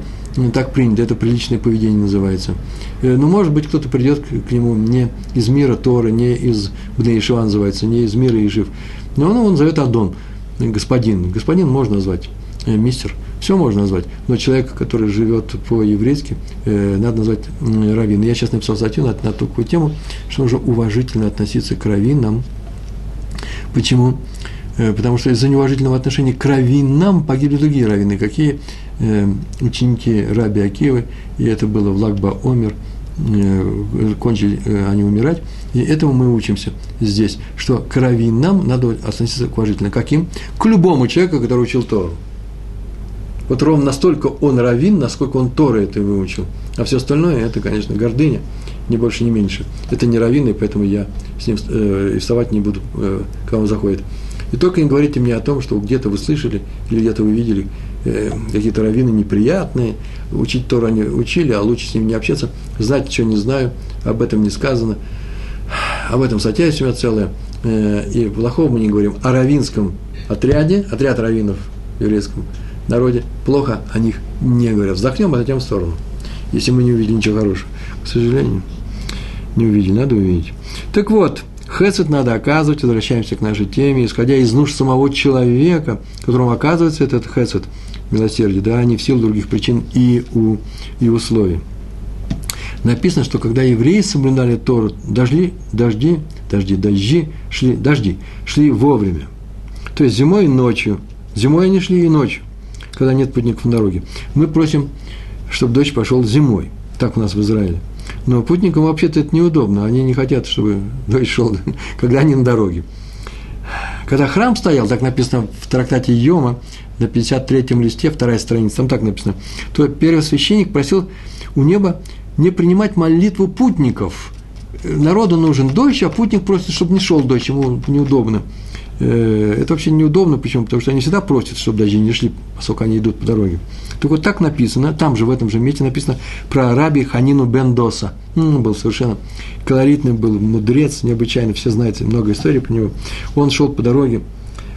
A: так принято, это приличное поведение называется. Э, но, может быть, кто-то придет к нему не из мира Торы, не из Бнеишева называется, не из мира Ишив, но он, он зовет Адон, господин. Господин можно назвать, э, мистер – все можно назвать, но человек, который живет по-еврейски, э, надо назвать э, раввин. Я сейчас написал статью на, на такую тему, что нужно уважительно относиться к раввинам. Почему? Э, потому что из-за неуважительного отношения к раввинам погибли другие раввины. Какие э, ученики Раби Акивы, и это было в Лагба Омер, э, кончили э, они умирать, и этому мы учимся здесь, что к раввинам надо относиться уважительно. Каким? К любому человеку, который учил Тору. Вот ровно настолько он равин, насколько он Торы это выучил. А все остальное – это, конечно, гордыня, ни больше, ни меньше. Это не равин, и поэтому я с ним э, вставать не буду, э, когда он заходит. И только не говорите мне о том, что где-то вы слышали или где-то вы видели э, какие-то раввины неприятные, учить Тору они учили, а лучше с ними не общаться, знать, что не знаю, об этом не сказано. Об этом статья есть у меня целая. Э, и плохого мы не говорим. О равинском отряде, отряд раввинов еврейском – народе плохо о них не говорят. Вздохнем, а затем в сторону. Если мы не увидели ничего хорошего. К сожалению, не увидели, надо увидеть. Так вот, Хесед надо оказывать, возвращаемся к нашей теме, исходя из нужд самого человека, которому оказывается этот хесед, милосердие, да, не в силу других причин и, у, и условий. Написано, что когда евреи соблюдали Тору, дожди, дожди, дожди, дожди, шли, дожди, шли вовремя. То есть зимой и ночью. Зимой они шли и ночью когда нет путников на дороге. Мы просим, чтобы дождь пошел зимой. Так у нас в Израиле. Но путникам вообще-то это неудобно. Они не хотят, чтобы дождь шел, когда они на дороге. Когда храм стоял, так написано в трактате Йома, на 53-м листе, вторая страница, там так написано, то первый священник просил у неба не принимать молитву путников. Народу нужен дождь, а путник просит, чтобы не шел дождь, ему неудобно. Э, это вообще неудобно, почему? Потому что они всегда просят, чтобы дожди не шли, поскольку они идут по дороге. Так вот так написано, там же, в этом же месте написано про раби Ханину Бендоса. Он был совершенно колоритный, был мудрец, необычайно, все знаете, много историй про него. Он шел по дороге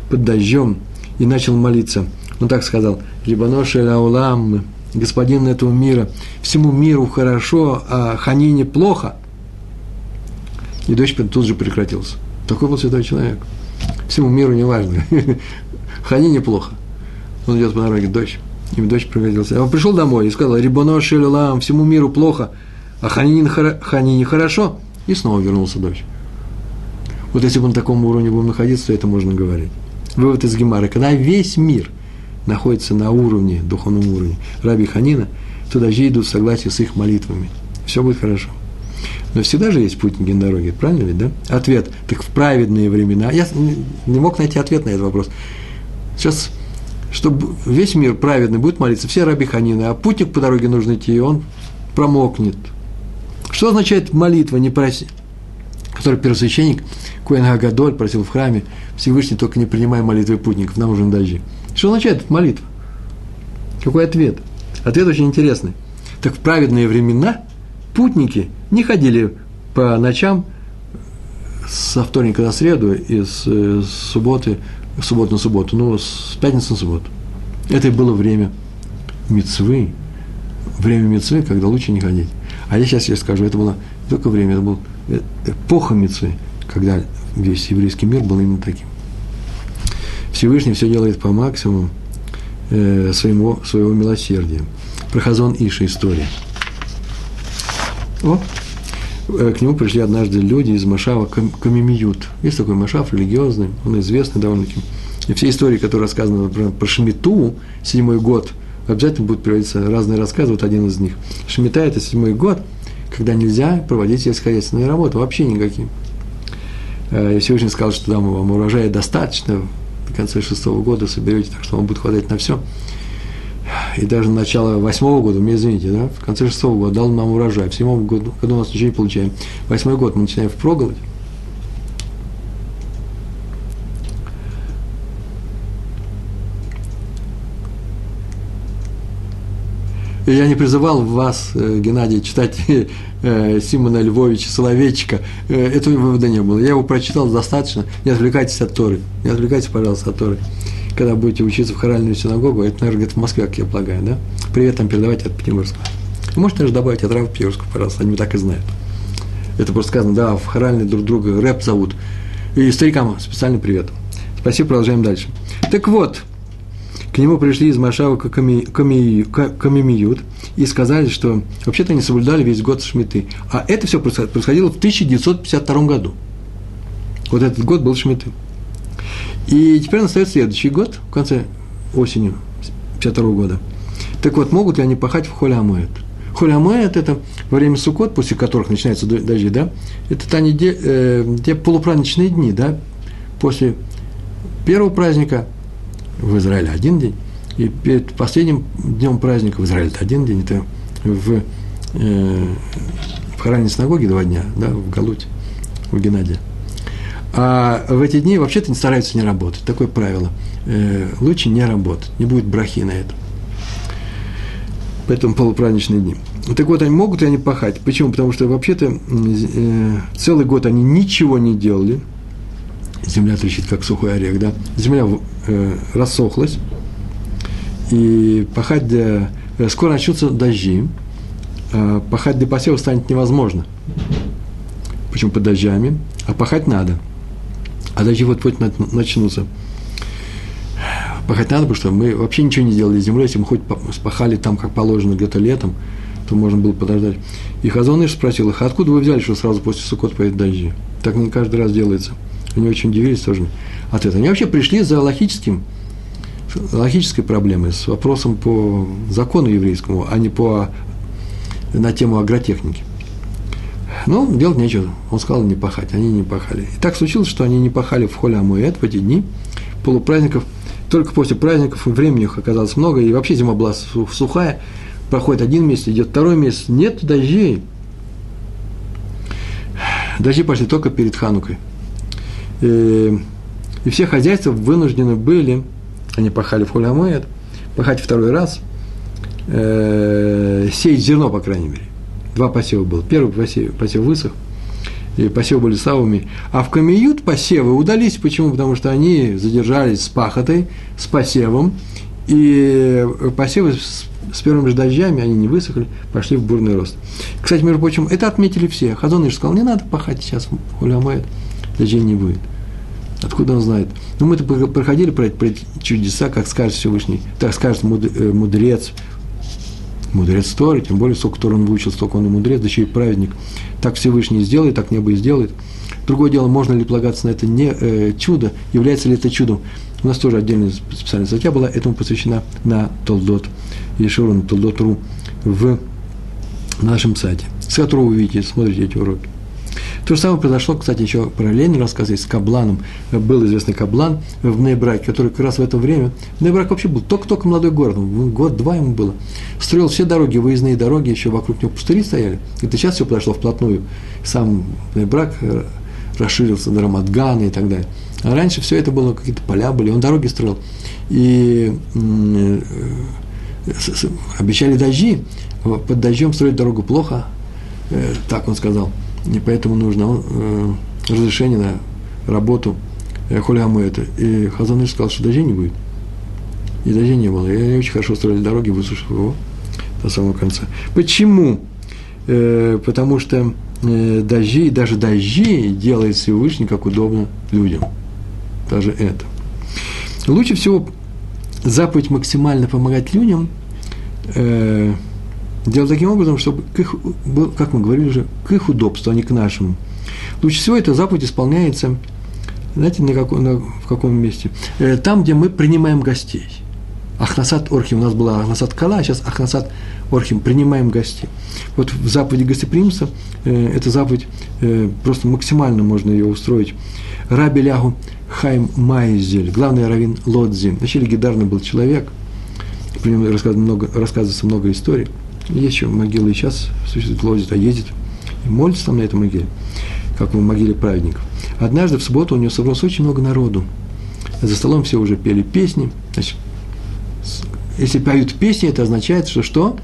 A: под дождем и начал молиться. Он так сказал, «Рибаноша Аулам, господин этого мира, всему миру хорошо, а Ханине плохо. И дождь тут же прекратился. Такой был святой человек. Всему миру не важно. Ханине плохо. Он идет по дороге, дождь. И дождь прекратился. А он пришел домой и сказал, Рибоно Шелилам, всему миру плохо, а Ханине, Ханине хорошо. И снова вернулся дождь. Вот если бы на таком уровне будем находиться, то это можно говорить. Вывод из Гемара. Когда весь мир находится на уровне, духовном уровне Раби Ханина, то дожди идут в согласии с их молитвами. Все будет хорошо. Но всегда же есть путники на дороге, правильно ведь, да? Ответ. Так в праведные времена. Я не мог найти ответ на этот вопрос. Сейчас, чтобы весь мир праведный будет молиться, все раби ханины, а путник по дороге нужно идти, и он промокнет. Что означает молитва, не проси? Который первосвященник Куэн Агадоль просил в храме, Всевышний только не принимай молитвы путников, нам нужны дожди. Что означает эта молитва? Какой ответ? Ответ очень интересный. Так в праведные времена путники не ходили по ночам со вторника на среду и с, э, с субботы, субботу на субботу, ну, с пятницы на субботу. Это и было время мецвы, время мецвы, когда лучше не ходить. А я сейчас я скажу, это было не только время, это была эпоха мецвы, когда весь еврейский мир был именно таким. Всевышний все делает по максимуму э, своего, своего милосердия. Прохазон Иша история. О, э, к нему пришли однажды люди из Машава Камимиют. Есть такой Машав религиозный, он известный довольно-таки. И все истории, которые рассказаны про, про Шмиту, седьмой год, обязательно будут приводиться разные рассказы, вот один из них. Шмита – это седьмой год, когда нельзя проводить сельскохозяйственные работы, вообще никакие. Э, и Всевышний сказал, что там вам урожая достаточно, до конца шестого года соберете, так что вам будет хватать на все. И даже на начало восьмого года, мне извините, да, в конце шестого года дал нам урожай. В седьмом году, году у нас ничего не получаем. Восьмой год мы начинаем впроголодь. Я не призывал вас, э, Геннадий, читать э, Симона Львовича Соловейчика. Э, этого вывода не было. Я его прочитал достаточно. Не отвлекайтесь от Торы. Не отвлекайтесь, пожалуйста, от Торы. Когда будете учиться в хоральную синагогу, это, наверное, где-то в Москве, как я полагаю, да? Привет там передавайте от Пятигорского. Вы можете даже добавить от Рава Пятигорского, пожалуйста, они так и знают. Это просто сказано, да, в хоральной друг друга рэп зовут. И старикам специальный привет. Спасибо, продолжаем дальше. Так вот, к нему пришли из Машава Камимиют и сказали, что вообще-то они соблюдали весь год Шмиты. А это все происходило в 1952 году. Вот этот год был Шмиты. И теперь настает следующий год, в конце осенью 52 года. Так вот, могут ли они пахать в Холямуэт? Холямуэт – это время Суккот, после которых начинаются дожди, да, это та неделя, э, те полупраздничные дни, да, после первого праздника – в Израиле один день, и перед последним днем праздника в Израиле это один день, это в, э, в Харане синагоге два дня, да, в Галуте, у Геннадия. А в эти дни вообще-то не стараются не работать. Такое правило. Э, лучше не работать, не будет брахи на это. Поэтому полупраздничные дни. Так вот, они могут ли они пахать? Почему? Потому что вообще-то э, целый год они ничего не делали – земля трещит, как сухой орех, да, земля э, рассохлась, и пахать. Э, скоро начнутся дожди, а пахать для посева станет невозможно. Почему под дождями? А пахать надо. А дожди вот-вот начнутся. Пахать надо, потому что мы вообще ничего не делали с землей, если мы хоть спахали там, как положено, где-то летом, то можно было подождать. И Хазон спросил их, откуда вы взяли, что сразу после Суккот поедут дожди? Так не каждый раз делается. Они очень удивились тоже от этого. Они вообще пришли за логическим, логической проблемой, с вопросом по закону еврейскому, а не по, на тему агротехники. Но делать нечего. Он сказал не пахать, они не пахали. И так случилось, что они не пахали в холе Амуэт в эти дни полупраздников. Только после праздников времени их оказалось много, и вообще зима была сухая. Проходит один месяц, идет второй месяц, нет дождей. Дожди пошли только перед Ханукой – и, и все хозяйства вынуждены были, они пахали в Хулямуэт, пахать второй раз, э, сеять зерно, по крайней мере. Два посева было. Первый посев, посев высох, и посевы были слабыми. А в Камиют посевы удались. Почему? Потому что они задержались с пахотой, с посевом, И посевы с, с первыми же дождями, они не высохли, пошли в бурный рост. Кстати, между прочим, это отметили все. Хазон сказал, не надо пахать сейчас, хулямает, дождей не будет. Откуда он знает? Ну, мы-то проходили про эти, чудеса, как скажет Всевышний, так скажет э, мудрец, мудрец Торы, тем более, сколько Тор он выучил, столько он и мудрец, да еще и праведник. Так Всевышний сделает, так небо и сделает. Другое дело, можно ли полагаться на это не э, чудо, является ли это чудом. У нас тоже отдельная специальная статья была этому посвящена на Толдот, Ешуру, на Толдот.ру в нашем сайте, с которого вы видите, смотрите эти уроки. То же самое произошло, кстати, еще параллельно рассказ с Кабланом. Был известный Каблан в Нейбраке, который как раз в это время... Нейбрак вообще был только-только молодой город, год-два ему было. Строил все дороги, выездные дороги, еще вокруг него пустыри стояли. Это сейчас все подошло вплотную. Сам Нейбрак э, расширился до Рамадгана и так далее. А раньше все это было, какие-то поля были, он дороги строил. И э, обещали дожди, под дождем строить дорогу плохо, э, так он сказал – и поэтому нужно э, разрешение на работу э, хуляму это. И Хазаныш сказал, что дождей не будет. И дождей не было. И они очень хорошо строили дороги, высушив его до самого конца. Почему? Э, потому что э, дожди, даже дожди делает Всевышний, как удобно людям. Даже это. Лучше всего заповедь максимально помогать людям э, – Делать таким образом, чтобы, к их, как мы говорили уже, к их удобству, а не к нашему. Лучше всего эта заповедь исполняется, знаете, на каком, на, в каком месте? Э, там, где мы принимаем гостей. Ахнасат Орхим, у нас была Ахнасат Кала, а сейчас Ахнасат Орхим, принимаем гостей. Вот в заповеди гостеприимства, э, эта заповедь, э, просто максимально можно ее устроить. Раби Лягу Хайм Майзель, главный раввин Лодзи, вообще легендарный был человек, про него рассказывается много, рассказывается много историй – еще могилы и сейчас существует, лозит, а ездит и молится там на этой могиле, как в могиле праведников. Однажды в субботу у него собралось очень много народу. За столом все уже пели песни. Значит, если поют песни, это означает, что что?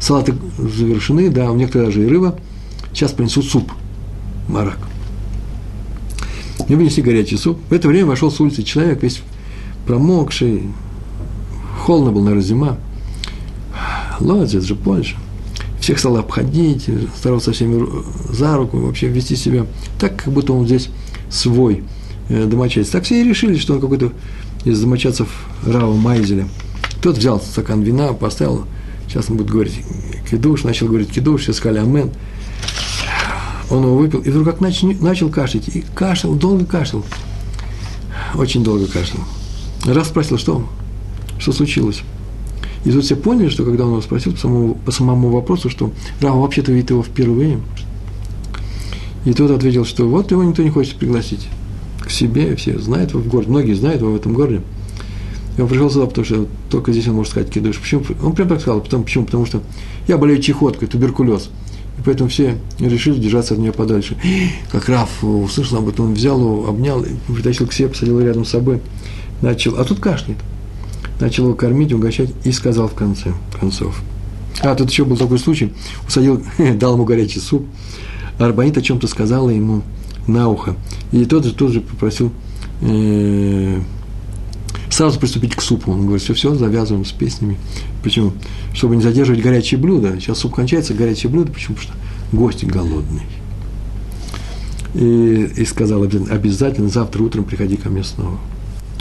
A: Салаты завершены, да, у некоторых даже и рыба. Сейчас принесут суп, марак. Мне вынесли горячий суп. В это время вошел с улицы человек, весь промокший, холодно был, наверное, зима. Это же Польша. Всех стал обходить, старался всеми за руку, вообще вести себя так, как будто он здесь свой э, домочадец. Так все и решили, что он какой-то из домочадцев Рава Майзеля. Тот взял стакан вина, поставил, сейчас он будет говорить кидуш, начал говорить кидуш, все сказали амен. Он его выпил, и вдруг как начал, начал кашлять, и кашлял, долго кашлял, очень долго кашлял. Раз спросил, что, что случилось? И тут все поняли, что когда он его спросил по самому, по самому вопросу, что Рав вообще-то видит его впервые, и тот ответил, что вот его никто не хочет пригласить к себе, все знают его в городе, многие знают его в этом городе. И он пришел сюда, потому что только здесь он может сказать кидуш. Почему? Он прям так сказал, потому, почему? Потому что я болею чехоткой, туберкулез. И поэтому все решили держаться от нее подальше. Как Раф услышал об этом, он взял его, обнял, притащил к себе, посадил рядом с собой, начал, а тут кашляет начал его кормить, угощать и сказал в конце концов. А, тут еще был такой случай, усадил, дал ему горячий суп, Арбанит о чем-то сказала ему на ухо. И тот же, тот же попросил э, сразу приступить к супу. Он говорит, все, все, завязываем с песнями. Почему? Чтобы не задерживать горячие блюда. Сейчас суп кончается, горячие блюда. Почему? Потому что гости голодные. И, и сказал обязательно, завтра утром приходи ко мне снова.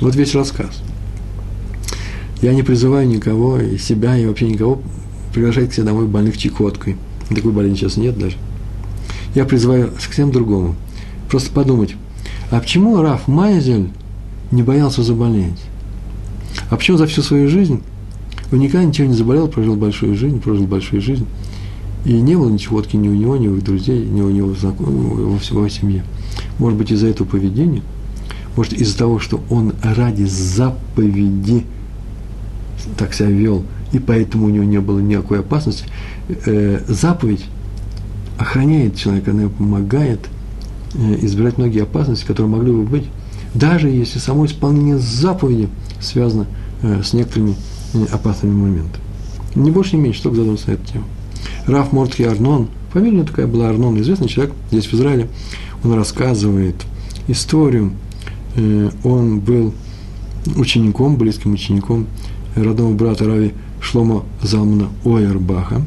A: Вот весь рассказ. Я не призываю никого, и себя, и вообще никого приглашать к себе домой больных чекоткой. Такой болезни сейчас нет даже. Я призываю к всем другому. Просто подумать, а почему Раф Майзель не боялся заболеть? А почему за всю свою жизнь он никогда ничего не заболел, прожил большую жизнь, прожил большую жизнь, и не было ничего ни у него, ни у его друзей, ни у него знакомых, во всего семье. Может быть, из-за этого поведения, может, из-за того, что он ради заповеди – так себя вел, и поэтому у него не было никакой опасности, э, заповедь охраняет человека, она помогает э, избирать многие опасности, которые могли бы быть, даже если само исполнение заповеди связано э, с некоторыми опасными моментами. Не больше, не меньше, только задуматься на эту тему. Раф Мортхи Арнон, фамилия такая была Арнон, известный человек здесь в Израиле, он рассказывает историю, он был учеником, близким учеником родного брата Рави Шлома Залмана Ойербаха.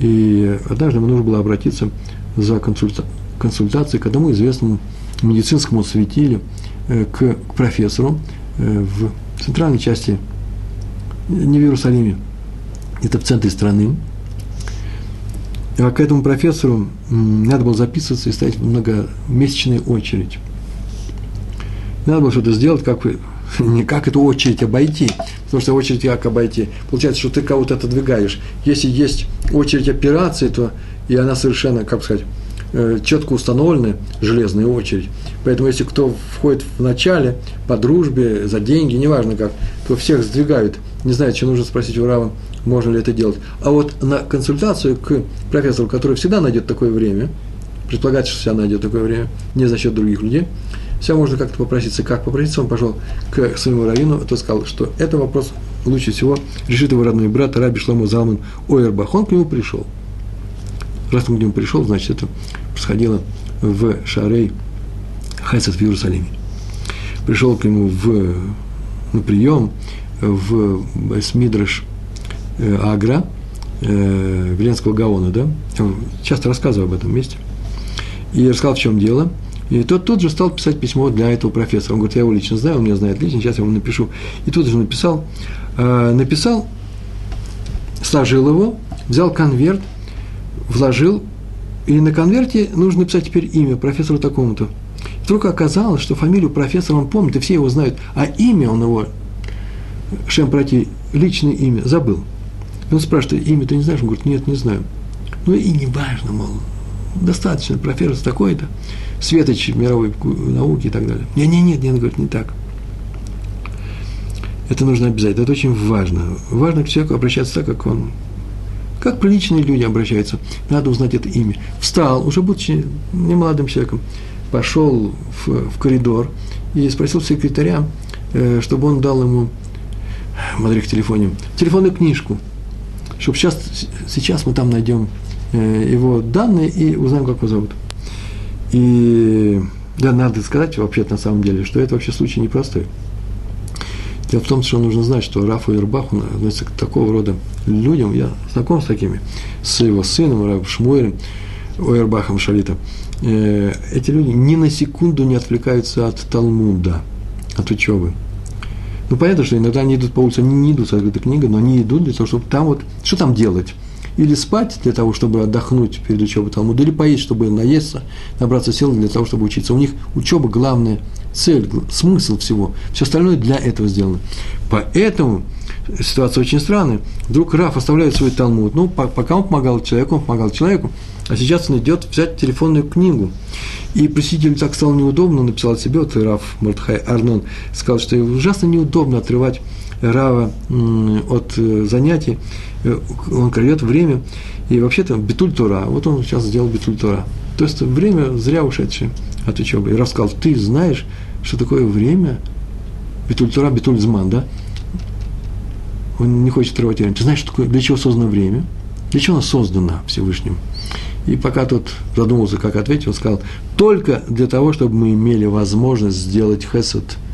A: И однажды ему нужно было обратиться за консульта- консультацией к одному известному медицинскому светилю, э, к, к профессору э, в центральной части, не в Иерусалиме, это в центре страны. А к этому профессору надо было записываться и стоять в многомесячной очередь. Надо было что-то сделать, как вы, не как эту очередь обойти, потому что очередь как обойти. Получается, что ты кого-то отодвигаешь. Если есть очередь операции, то и она совершенно, как сказать, э, четко установленная, железная очередь. Поэтому если кто входит в начале, по дружбе, за деньги, неважно как, то всех сдвигают. Не знаю, что нужно спросить у Рава, можно ли это делать. А вот на консультацию к профессору, который всегда найдет такое время, предполагается, что всегда найдет такое время, не за счет других людей, все можно как-то попроситься. Как попроситься? Он пошел к своему раввину, тот сказал, что это вопрос лучше всего решит его родной брат Раби Шлому Залман Ойербах. Он к нему пришел. Раз он к нему пришел, значит, это происходило в Шарей Хайсет в Иерусалиме. Пришел к нему в, на прием в Смидраш э, Агра, э, Веленского Гаона, да? Часто рассказываю об этом месте. И рассказал, в чем дело – и тот тут же стал писать письмо для этого профессора. Он говорит, я его лично знаю, он меня знает лично, сейчас я ему напишу. И тут же написал, э, написал, сложил его, взял конверт, вложил, и на конверте нужно написать теперь имя профессору такому-то. Вдруг оказалось, что фамилию профессора он помнит, и все его знают, а имя он его, Шем пройти, личное имя, забыл. И он спрашивает, имя ты не знаешь? Он говорит, нет, не знаю. Ну и не важно, мол, достаточно, профессор такой-то светоч мировой науки и так далее. Нет, нет, нет, нет, говорит, не так. Это нужно обязательно, это очень важно. Важно к человеку обращаться так, как он, как приличные люди обращаются. Надо узнать это имя. Встал, уже будучи немолодым человеком, пошел в, в коридор и спросил секретаря, э, чтобы он дал ему, мадрик в телефоне, телефонную книжку, чтобы сейчас, сейчас мы там найдем э, его данные и узнаем, как его зовут. И да, надо сказать вообще на самом деле, что это вообще случай непростой. Дело в том, что нужно знать, что Рафа Ирбах относится к такого рода людям, я знаком с такими, с его сыном, Раф Шмуэрем, Ойербахом Шалита. Э, эти люди ни на секунду не отвлекаются от Талмуда, от учебы. Ну, понятно, что иногда они идут по улице, они не идут с этой книгой, но они идут для того, чтобы там вот, что там делать? Или спать для того, чтобы отдохнуть перед учебой Талмуда, или поесть, чтобы наесться, набраться сил для того, чтобы учиться. У них учеба главная цель, смысл всего. Все остальное для этого сделано. Поэтому ситуация очень странная. Вдруг Раф оставляет свой Талмуд. Ну, пока он помогал человеку, он помогал человеку. А сейчас он идет взять телефонную книгу. И проситель так стало неудобно, написал себе, вот Раф Мартхай Арнон, сказал, что ужасно неудобно отрывать Рава от э, занятий, э, он крадет время, и вообще-то битуль Тора, вот он сейчас сделал битуль Тора. То есть время зря ушедшее от учебы. И Рав сказал, ты знаешь, что такое время, битуль Тора, битуль Зман, да? Он не хочет отрывать время. Ты знаешь, что такое, для чего создано время? Для чего оно создано Всевышним? И пока тот задумался, как ответить, он сказал, только для того, чтобы мы имели возможность сделать хесед –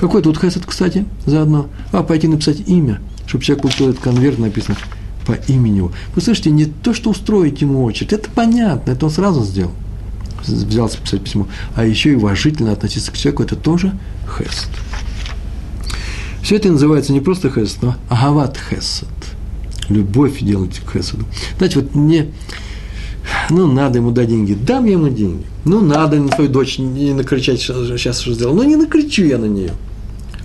A: какой тут хесед, кстати, заодно? А, пойти написать имя, чтобы человек получил этот конверт, написано по имени его. Вы слышите, не то, что устроить ему очередь, это понятно, это он сразу сделал. Взялся писать письмо. А еще и уважительно относиться к человеку, это тоже хесед. Все это называется не просто хесед, но агават хесед. Любовь делать к хеседу. Знаете, вот мне, ну, надо ему дать деньги. Дам я ему деньги. Ну, надо на свою дочь не накричать, сейчас что сделал. Ну, не накричу я на нее.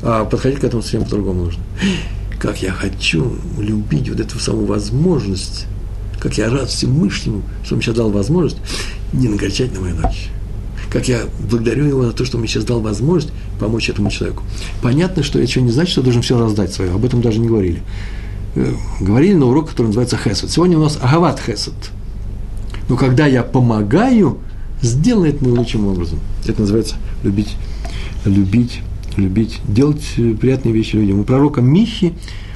A: А подходить к этому совсем по-другому нужно. Как я хочу любить вот эту саму возможность, как я рад Всевышнему, что он сейчас дал возможность не накричать на мою дочь. Как я благодарю его за то, что он мне сейчас дал возможность помочь этому человеку. Понятно, что это еще не значит, что должен все раздать свое. Об этом даже не говорили. Э, говорили на урок, который называется Хесед. Сегодня у нас Агават Хесед. Но когда я помогаю, сделай это наилучшим образом. Это называется любить, любить любить, делать приятные вещи людям. У пророка Михи,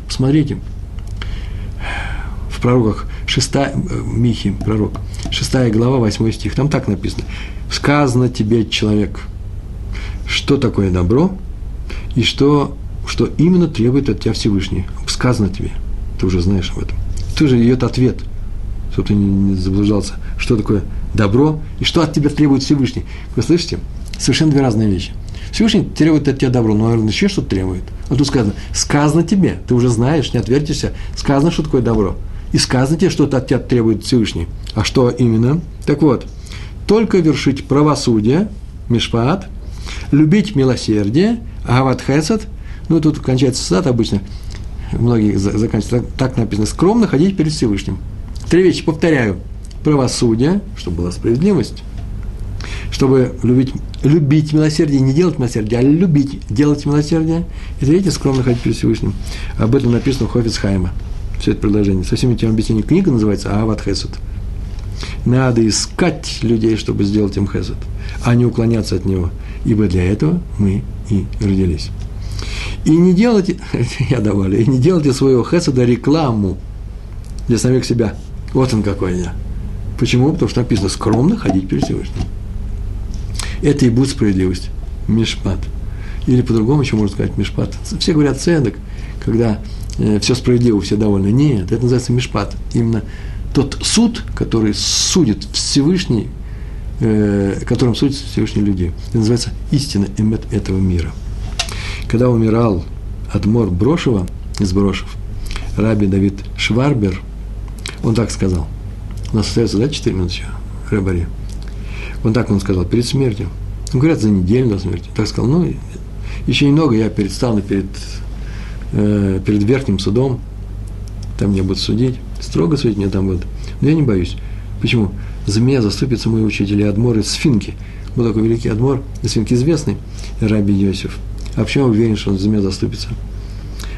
A: посмотрите, в пророках, шестая, э, Михи, пророк, шестая глава, восьмой стих, там так написано, «Сказано тебе, человек, что такое добро и что что именно требует от тебя Всевышний. Сказано тебе. Ты уже знаешь об этом. Ты же идет ответ, чтобы ты не заблуждался, что такое добро и что от тебя требует Всевышний. Вы слышите? Совершенно две разные вещи. Всевышний требует от тебя добро, но, наверное, еще что-то требует. А тут сказано, сказано тебе, ты уже знаешь, не отвертишься, сказано, что такое добро. И сказано тебе, что от тебя требует Всевышний. А что именно? Так вот, только вершить правосудие, мишпат, любить милосердие, агават хесед, ну, тут кончается цитата обычно, многие заканчивают, так написано, скромно ходить перед Всевышним. Три вещи, повторяю. Правосудие, чтобы была справедливость, чтобы любить, любить милосердие, не делать милосердие, а любить, делать милосердие. И третье, скромно ходить перед Всевышним. Об этом написано в Хофицхайма. Все это предложение. Со всеми этими объяснениями книга называется Ават Хесед. Надо искать людей, чтобы сделать им хесед, а не уклоняться от него. Ибо для этого мы и родились. И не делайте, я добавлю, и не делайте своего хеседа рекламу для самих себя. Вот он какой я. Почему? Потому что написано скромно ходить перед Всевышним. Это и будет справедливость. Мишпат. Или по-другому еще можно сказать мишпат. Все говорят цедок, когда э, все справедливо, все довольны. Нет, это называется мишпат. Именно тот суд, который судит Всевышний, э, которым судят Всевышний людей. Это называется истина эмет этого мира. Когда умирал Адмор Брошева из Брошев, Раби Давид Шварбер, он так сказал. У нас остается, да, 4 минуты еще, Рабари. Он так он сказал, перед смертью. Ну, говорят, за неделю до смерти. Так сказал, ну, еще немного я перестану перед, э, перед верхним судом, там меня будут судить, строго судить меня там будут. Но я не боюсь. Почему? За меня заступится мой учитель и Адмор из Сфинки. Был такой великий Адмор, из Сфинки известный, Раби Йосиф. А почему я уверен, что он за меня заступится?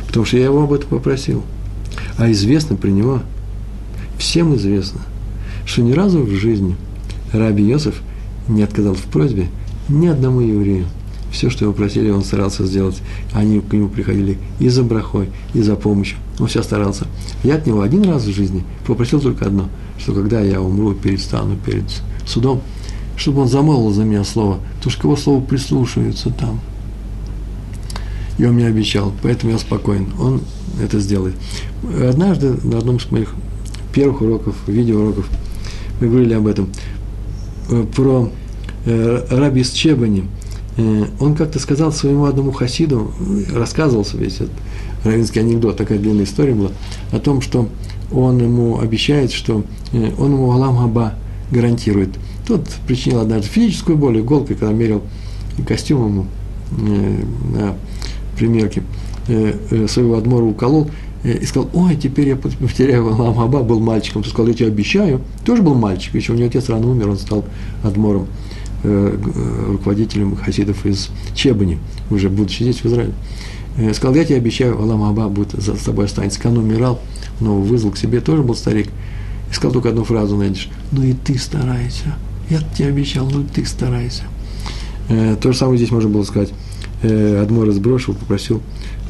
A: Потому что я его об этом попросил. А известно при него, всем известно, что ни разу в жизни Раби Йосиф не отказал в просьбе ни одному еврею. Все, что его просили, он старался сделать. Они к нему приходили и за брахой, и за помощью. Он все старался. Я от него один раз в жизни попросил только одно, что когда я умру, перестану перед судом, чтобы он замолвил за меня слово, потому что его слову прислушиваются там. И он мне обещал, поэтому я спокоен, он это сделает. Однажды на одном из моих первых уроков, видеоуроков, мы говорили об этом, э, про э, Раби Счебани, Э, он как-то сказал своему одному хасиду, рассказывался весь этот равинский анекдот, такая длинная история была, о том, что он ему обещает, что он ему Алам Хаба гарантирует. Тот причинил однажды физическую боль иголкой, когда мерил костюм ему на примерке своего адмора уколол, и сказал, ой, теперь я потеряю Алам Хаба, был мальчиком. Ты сказал, я тебе обещаю. Тоже был мальчик, еще у него отец рано умер, он стал адмором. Э, руководителем хасидов из Чебани, уже будучи здесь, в Израиле. Э, сказал, я тебе обещаю, Аллах Аба будет за тобой останется. Когда он умирал, его вызвал к себе, тоже был старик. И сказал только одну фразу, найдешь, ну и ты старайся. Я тебе обещал, ну и ты старайся. Э, то же самое здесь можно было сказать. Адмор сброшил, попросил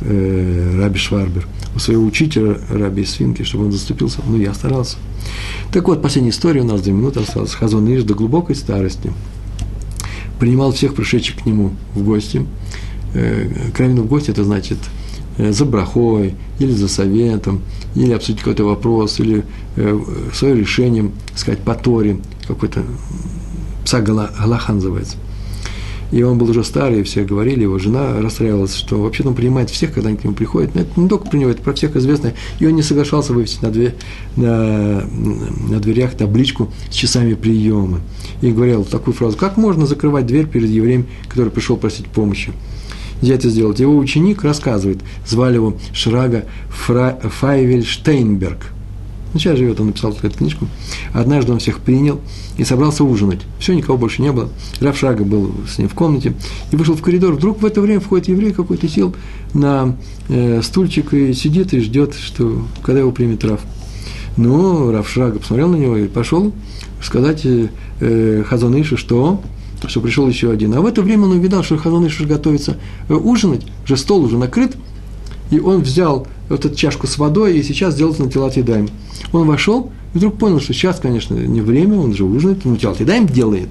A: Раби Шварбер у своего учителя Раби Свинки, чтобы он заступился. Ну, я старался. Так вот, последняя история у нас две минуты осталась. Хазон Иш до глубокой старости принимал всех пришедших к нему в гости. Э, к в гости это значит э, за брахой, или за советом, или обсудить какой-то вопрос, или э, свое решение, сказать, по Торе, какой-то пса называется. И он был уже старый, все говорили, его жена расстраивалась, что вообще-то он принимает всех, когда они к нему приходят. Но это не только про него, это про всех известно. И он не соглашался вывесить на, две, на, на дверях табличку с часами приема. И говорил такую фразу, как можно закрывать дверь перед евреем, который пришел просить помощи. Я это сделал. Его ученик рассказывает, звали его Шрага Фра, Файвель Штейнберг – ну, сейчас живет, он написал эту книжку. Однажды он всех принял и собрался ужинать. Все, никого больше не было. Раф Шага был с ним в комнате и вышел в коридор. Вдруг в это время входит еврей какой-то, сел на э, стульчик и сидит и ждет, что, когда его примет Раф. Ну, Раф Шага посмотрел на него и пошел сказать э, э Хазанышу, что что пришел еще один. А в это время он увидал, что Хазаныш готовится э, ужинать, уже стол уже накрыт, и он взял вот эту чашку с водой и сейчас делает на тела едаем. Он вошел и вдруг понял, что сейчас, конечно, не время, он же ужинает, но тела едаем делает.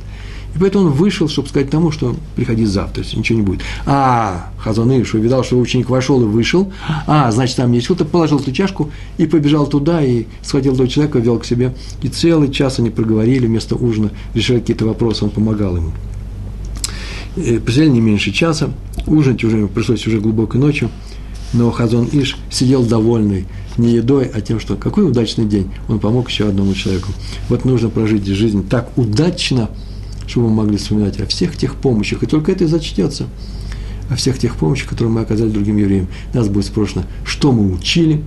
A: И поэтому он вышел, чтобы сказать тому, что приходи завтра, если ничего не будет. А, Хазаныш увидал, что ученик вошел и вышел. А, значит, там есть что-то, положил эту чашку и побежал туда, и схватил этого человека, вел к себе. И целый час они проговорили вместо ужина, решили какие-то вопросы, он помогал ему. И посидели не меньше часа, ужинать уже пришлось уже глубокой ночью, но Хазон Иш сидел довольный не едой, а тем, что какой удачный день, он помог еще одному человеку. Вот нужно прожить жизнь так удачно – чтобы мы могли вспоминать о всех тех помощях, и только это и зачтется, о всех тех помощях, которые мы оказали другим евреям. Нас будет спрошено, что мы учили,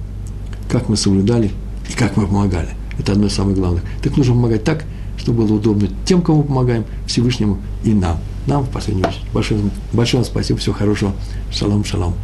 A: как мы соблюдали и как мы помогали. Это одно из самых главных. Так нужно помогать так, чтобы было удобно тем, кому помогаем, Всевышнему и нам. Нам, в последнюю очередь. Большое, большое вам спасибо, всего хорошего. Шалом, шалом.